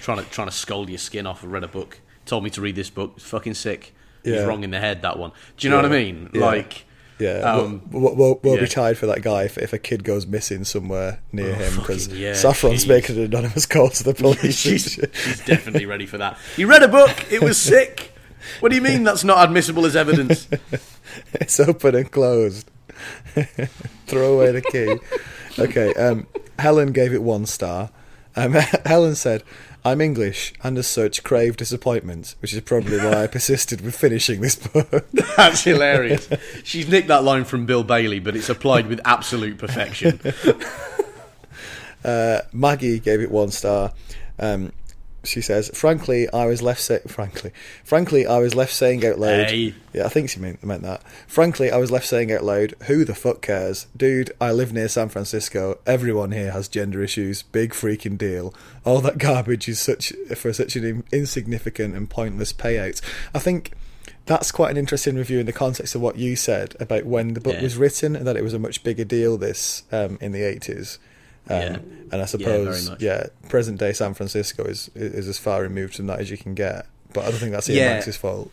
S2: trying to trying to scold your skin off. I read a book, told me to read this book. It's fucking sick. He's wrong in the head. That one. Do you know what I mean?
S1: Yeah.
S2: Like,
S1: yeah.
S2: Um,
S1: we'll, we'll, we'll
S2: yeah.
S1: be tired for that guy if, if a kid goes missing somewhere near
S2: Oh,
S1: him because
S2: yeah,
S1: Saffron's
S2: jeez.
S1: making an anonymous call to the police.
S2: she's, she's definitely ready for that. He read a book. It was sick. What do you mean that's not admissible as evidence?
S1: it's open and closed. Throw away the key. Okay, um, Helen gave it one star. Um, Helen said, I'm English and as such crave disappointment, which is probably why I persisted with finishing this book.
S2: That's hilarious. She's nicked that line from Bill Bailey, but it's applied with absolute perfection.
S1: Uh, Maggie gave it one star. Um, she says, "Frankly, I was left say- frankly, frankly, I was left saying out loud.
S2: Hey.
S1: Yeah, I think she meant meant that. Frankly, I was left saying out loud, who the fuck cares, dude? I live near San Francisco. Everyone here has gender issues. Big freaking deal. All that garbage is such for such an insignificant and pointless payout. I think." That's quite an interesting review in the context of what you said about when the book
S2: Yeah.
S1: was written and that it was a much bigger deal this um, in the 80s. Um,
S2: Yeah.
S1: And I suppose,
S2: much.
S1: yeah, present day San Francisco is is as far removed from that as you can get. But I don't think that's Iain
S2: Yeah.
S1: Banks' fault.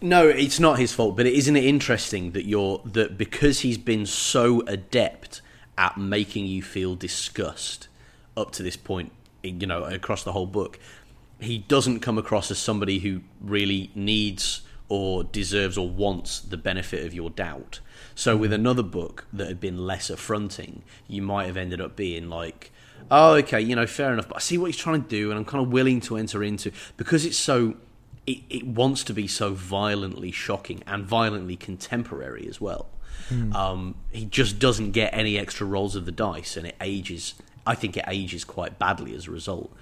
S2: No, it's not his fault, but isn't it interesting that you're that because he's been so adept at making you feel disgust up to this point, you know, across the whole book, he doesn't come across as somebody who really needs or deserves or wants the benefit of your doubt. So with another book that had been less affronting, you might have ended up being like, "Oh, okay, you know, fair enough, but I see what he's trying to do and I'm kind of willing to enter into because it's so it, it wants to be so violently shocking and violently contemporary as well. Um, he just doesn't get any extra rolls of the dice, and it ages. I think it ages quite badly as a result.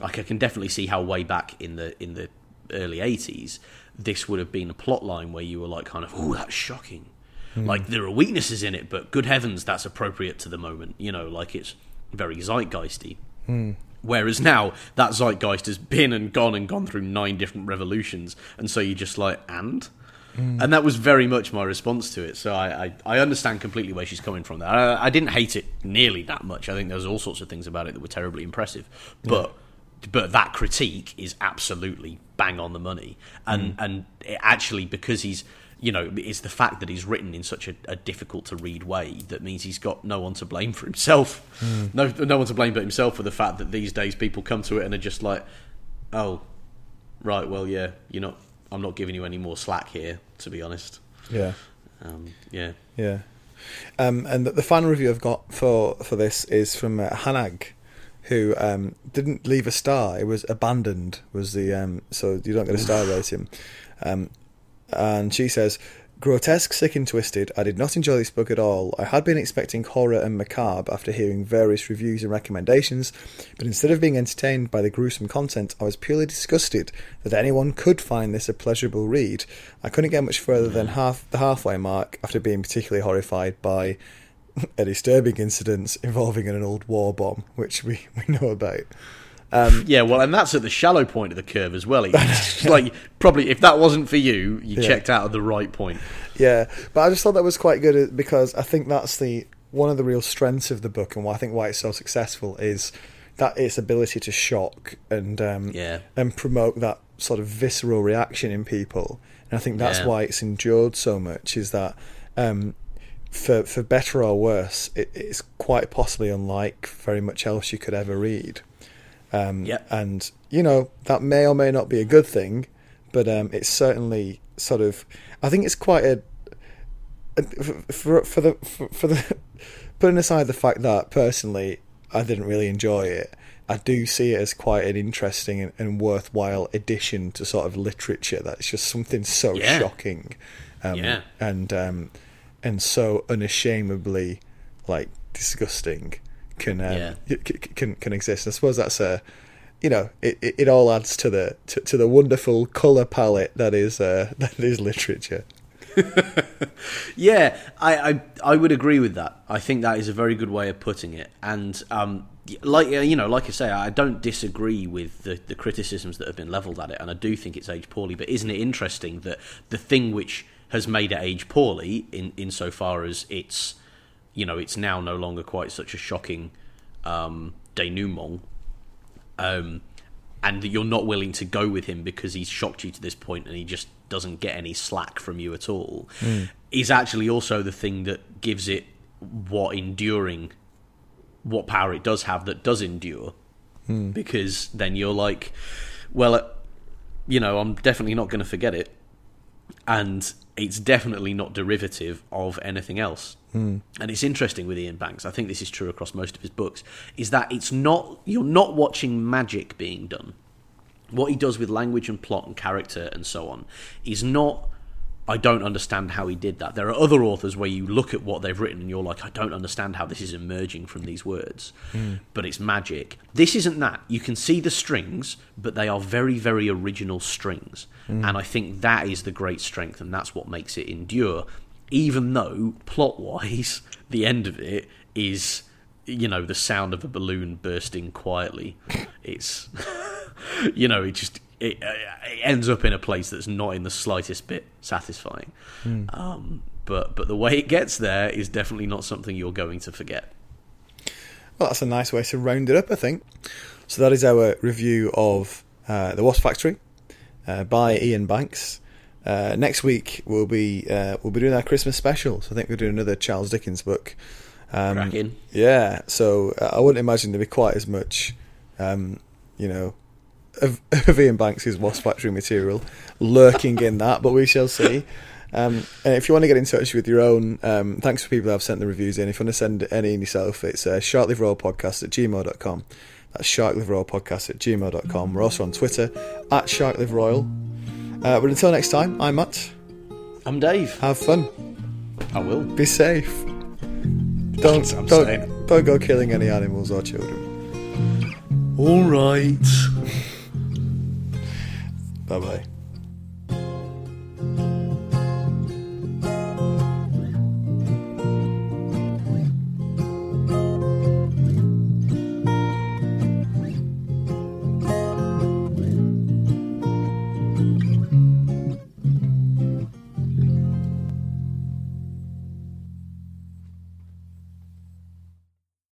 S2: Like I can definitely see how way back in the in the early 80s, this would have been a plot line where you were like, kind of, oh, that's shocking. Mm. Like, there are weaknesses in it, but good heavens, that's appropriate to the moment. You know, like it's very zeitgeisty. Mm. Whereas now, that zeitgeist has been and gone and gone through nine different revolutions, and so you just like, and? Mm. And that was very much my response to it. So I, I, I understand completely where she's coming from there. I, I didn't hate it nearly that much. I think there was all sorts of things about it that were terribly impressive. But but that critique is absolutely bang on the money. And and it actually because he's you know, it's the fact that he's written in such a, a difficult to read way that means he's got no one to blame for himself. No, no one to blame but himself for the fact that these days people come to it and are just like, oh, right, well, yeah, you're not. I'm not giving you any more slack here, to be honest.
S1: Yeah.
S2: Um, yeah,
S1: Yeah. Um, and the, the final review I've got for, for this is from uh, Hanag, who um, didn't leave a star. It was abandoned. Was the um, so you don't get a star rating. And she says, "Grotesque, sick, and twisted. I did not enjoy this book at all. I had been expecting horror and macabre after hearing various reviews and recommendations, but instead of being entertained by the gruesome content, I was purely disgusted that anyone could find this a pleasurable read. I couldn't get much further than half the halfway mark after being particularly horrified by." A disturbing incident involving an old war bomb, which we, we know about. Um,
S2: yeah. Well, and that's at the shallow point of the curve as well. Like probably if that wasn't for you, you
S1: Yeah.
S2: checked out at the right point.
S1: Yeah, but I just thought that was quite good uh, because I think that's the one of the real strengths of the book, and why I think why it's so successful is that its ability to shock and um,
S2: Yeah.
S1: and promote that sort of visceral reaction in people. And I think that's
S2: Yeah.
S1: why it's endured so much. Is that um, for for better or worse, it, it's quite possibly unlike very much else you could ever read. Um,
S2: Yeah.
S1: And you know that may or may not be a good thing, but um, it's certainly sort of. I think it's quite a for for the for, for the putting aside the fact that personally I didn't really enjoy it. I do see it as quite an interesting and, and worthwhile addition to sort of literature. That's just something so
S2: Yeah.
S1: shocking, um,
S2: Yeah.
S1: and um, and so unashamedly like disgusting can um,
S2: Yeah.
S1: y- c- c- can can exist. I suppose that's a you know it, it, it all adds to the to, to the wonderful color palette that is uh, that is literature.
S2: Yeah, I, I I would agree with that. I think that is a very good way of putting it. And um, like uh, you know, like I say, I don't disagree with the, the criticisms that have been levelled at it, and I do think it's aged poorly. But isn't it interesting that the thing which has made it age poorly, in insofar as it's you know it's now no longer quite such a shocking um, denouement, um, and that you're not willing to go with him because he's shocked you to this point and he just doesn't get any slack from you at all, is actually also the thing that gives it what enduring, what power it does have that does endure. Because then you're like, well, uh, you know, I'm definitely not going to forget it, and it's definitely not derivative of anything else. Hmm. And it's interesting with Iain Banks. I think this is true across most of his books. Is that it's not you're not watching magic being done. What he does with language and plot and character and so on is not. I don't understand how he did that. There are other authors where you look at what they've written and you're like, I don't understand how this is emerging from these words, hmm. but it's magic. This isn't that. You can see the strings, but they are very, very original strings. Hmm. And I think that is the great strength, and that's what makes it endure, even though plot wise, the end of it is, you know, the sound of a balloon bursting quietly. It's, you know, it just. It, uh, it ends up in a place that's not in the slightest bit satisfying, um, but but the way it gets there is definitely not something you're going to forget.
S1: Well, that's a nice way to round it up, I think. So that is our review of uh, the Wasp Factory uh, by Iain Banks. Uh, next week we'll be uh, we'll be doing our Christmas special. So I think we're doing another Charles Dickens book. Um, Yeah, so uh, I wouldn't imagine there'd be quite as much, um, you know, of, of Iain Banks' Wasp Factory material lurking in that, but we shall see. Um, and if you want to get in touch with your own, um, thanks for people that have sent the reviews in. If you want to send any in yourself, it's uh, sharkliveroyalpodcast at gmail.com. That's sharkliveroyalpodcast at gmail.com. We're also on Twitter at sharkliveroyal. Uh, but until next time, I'm Matt.
S2: I'm Dave.
S1: Have fun.
S2: I will.
S1: Be safe. Don't,
S2: I'm
S1: don't, don't go killing any animals or children.
S2: All right.
S1: Bye bye.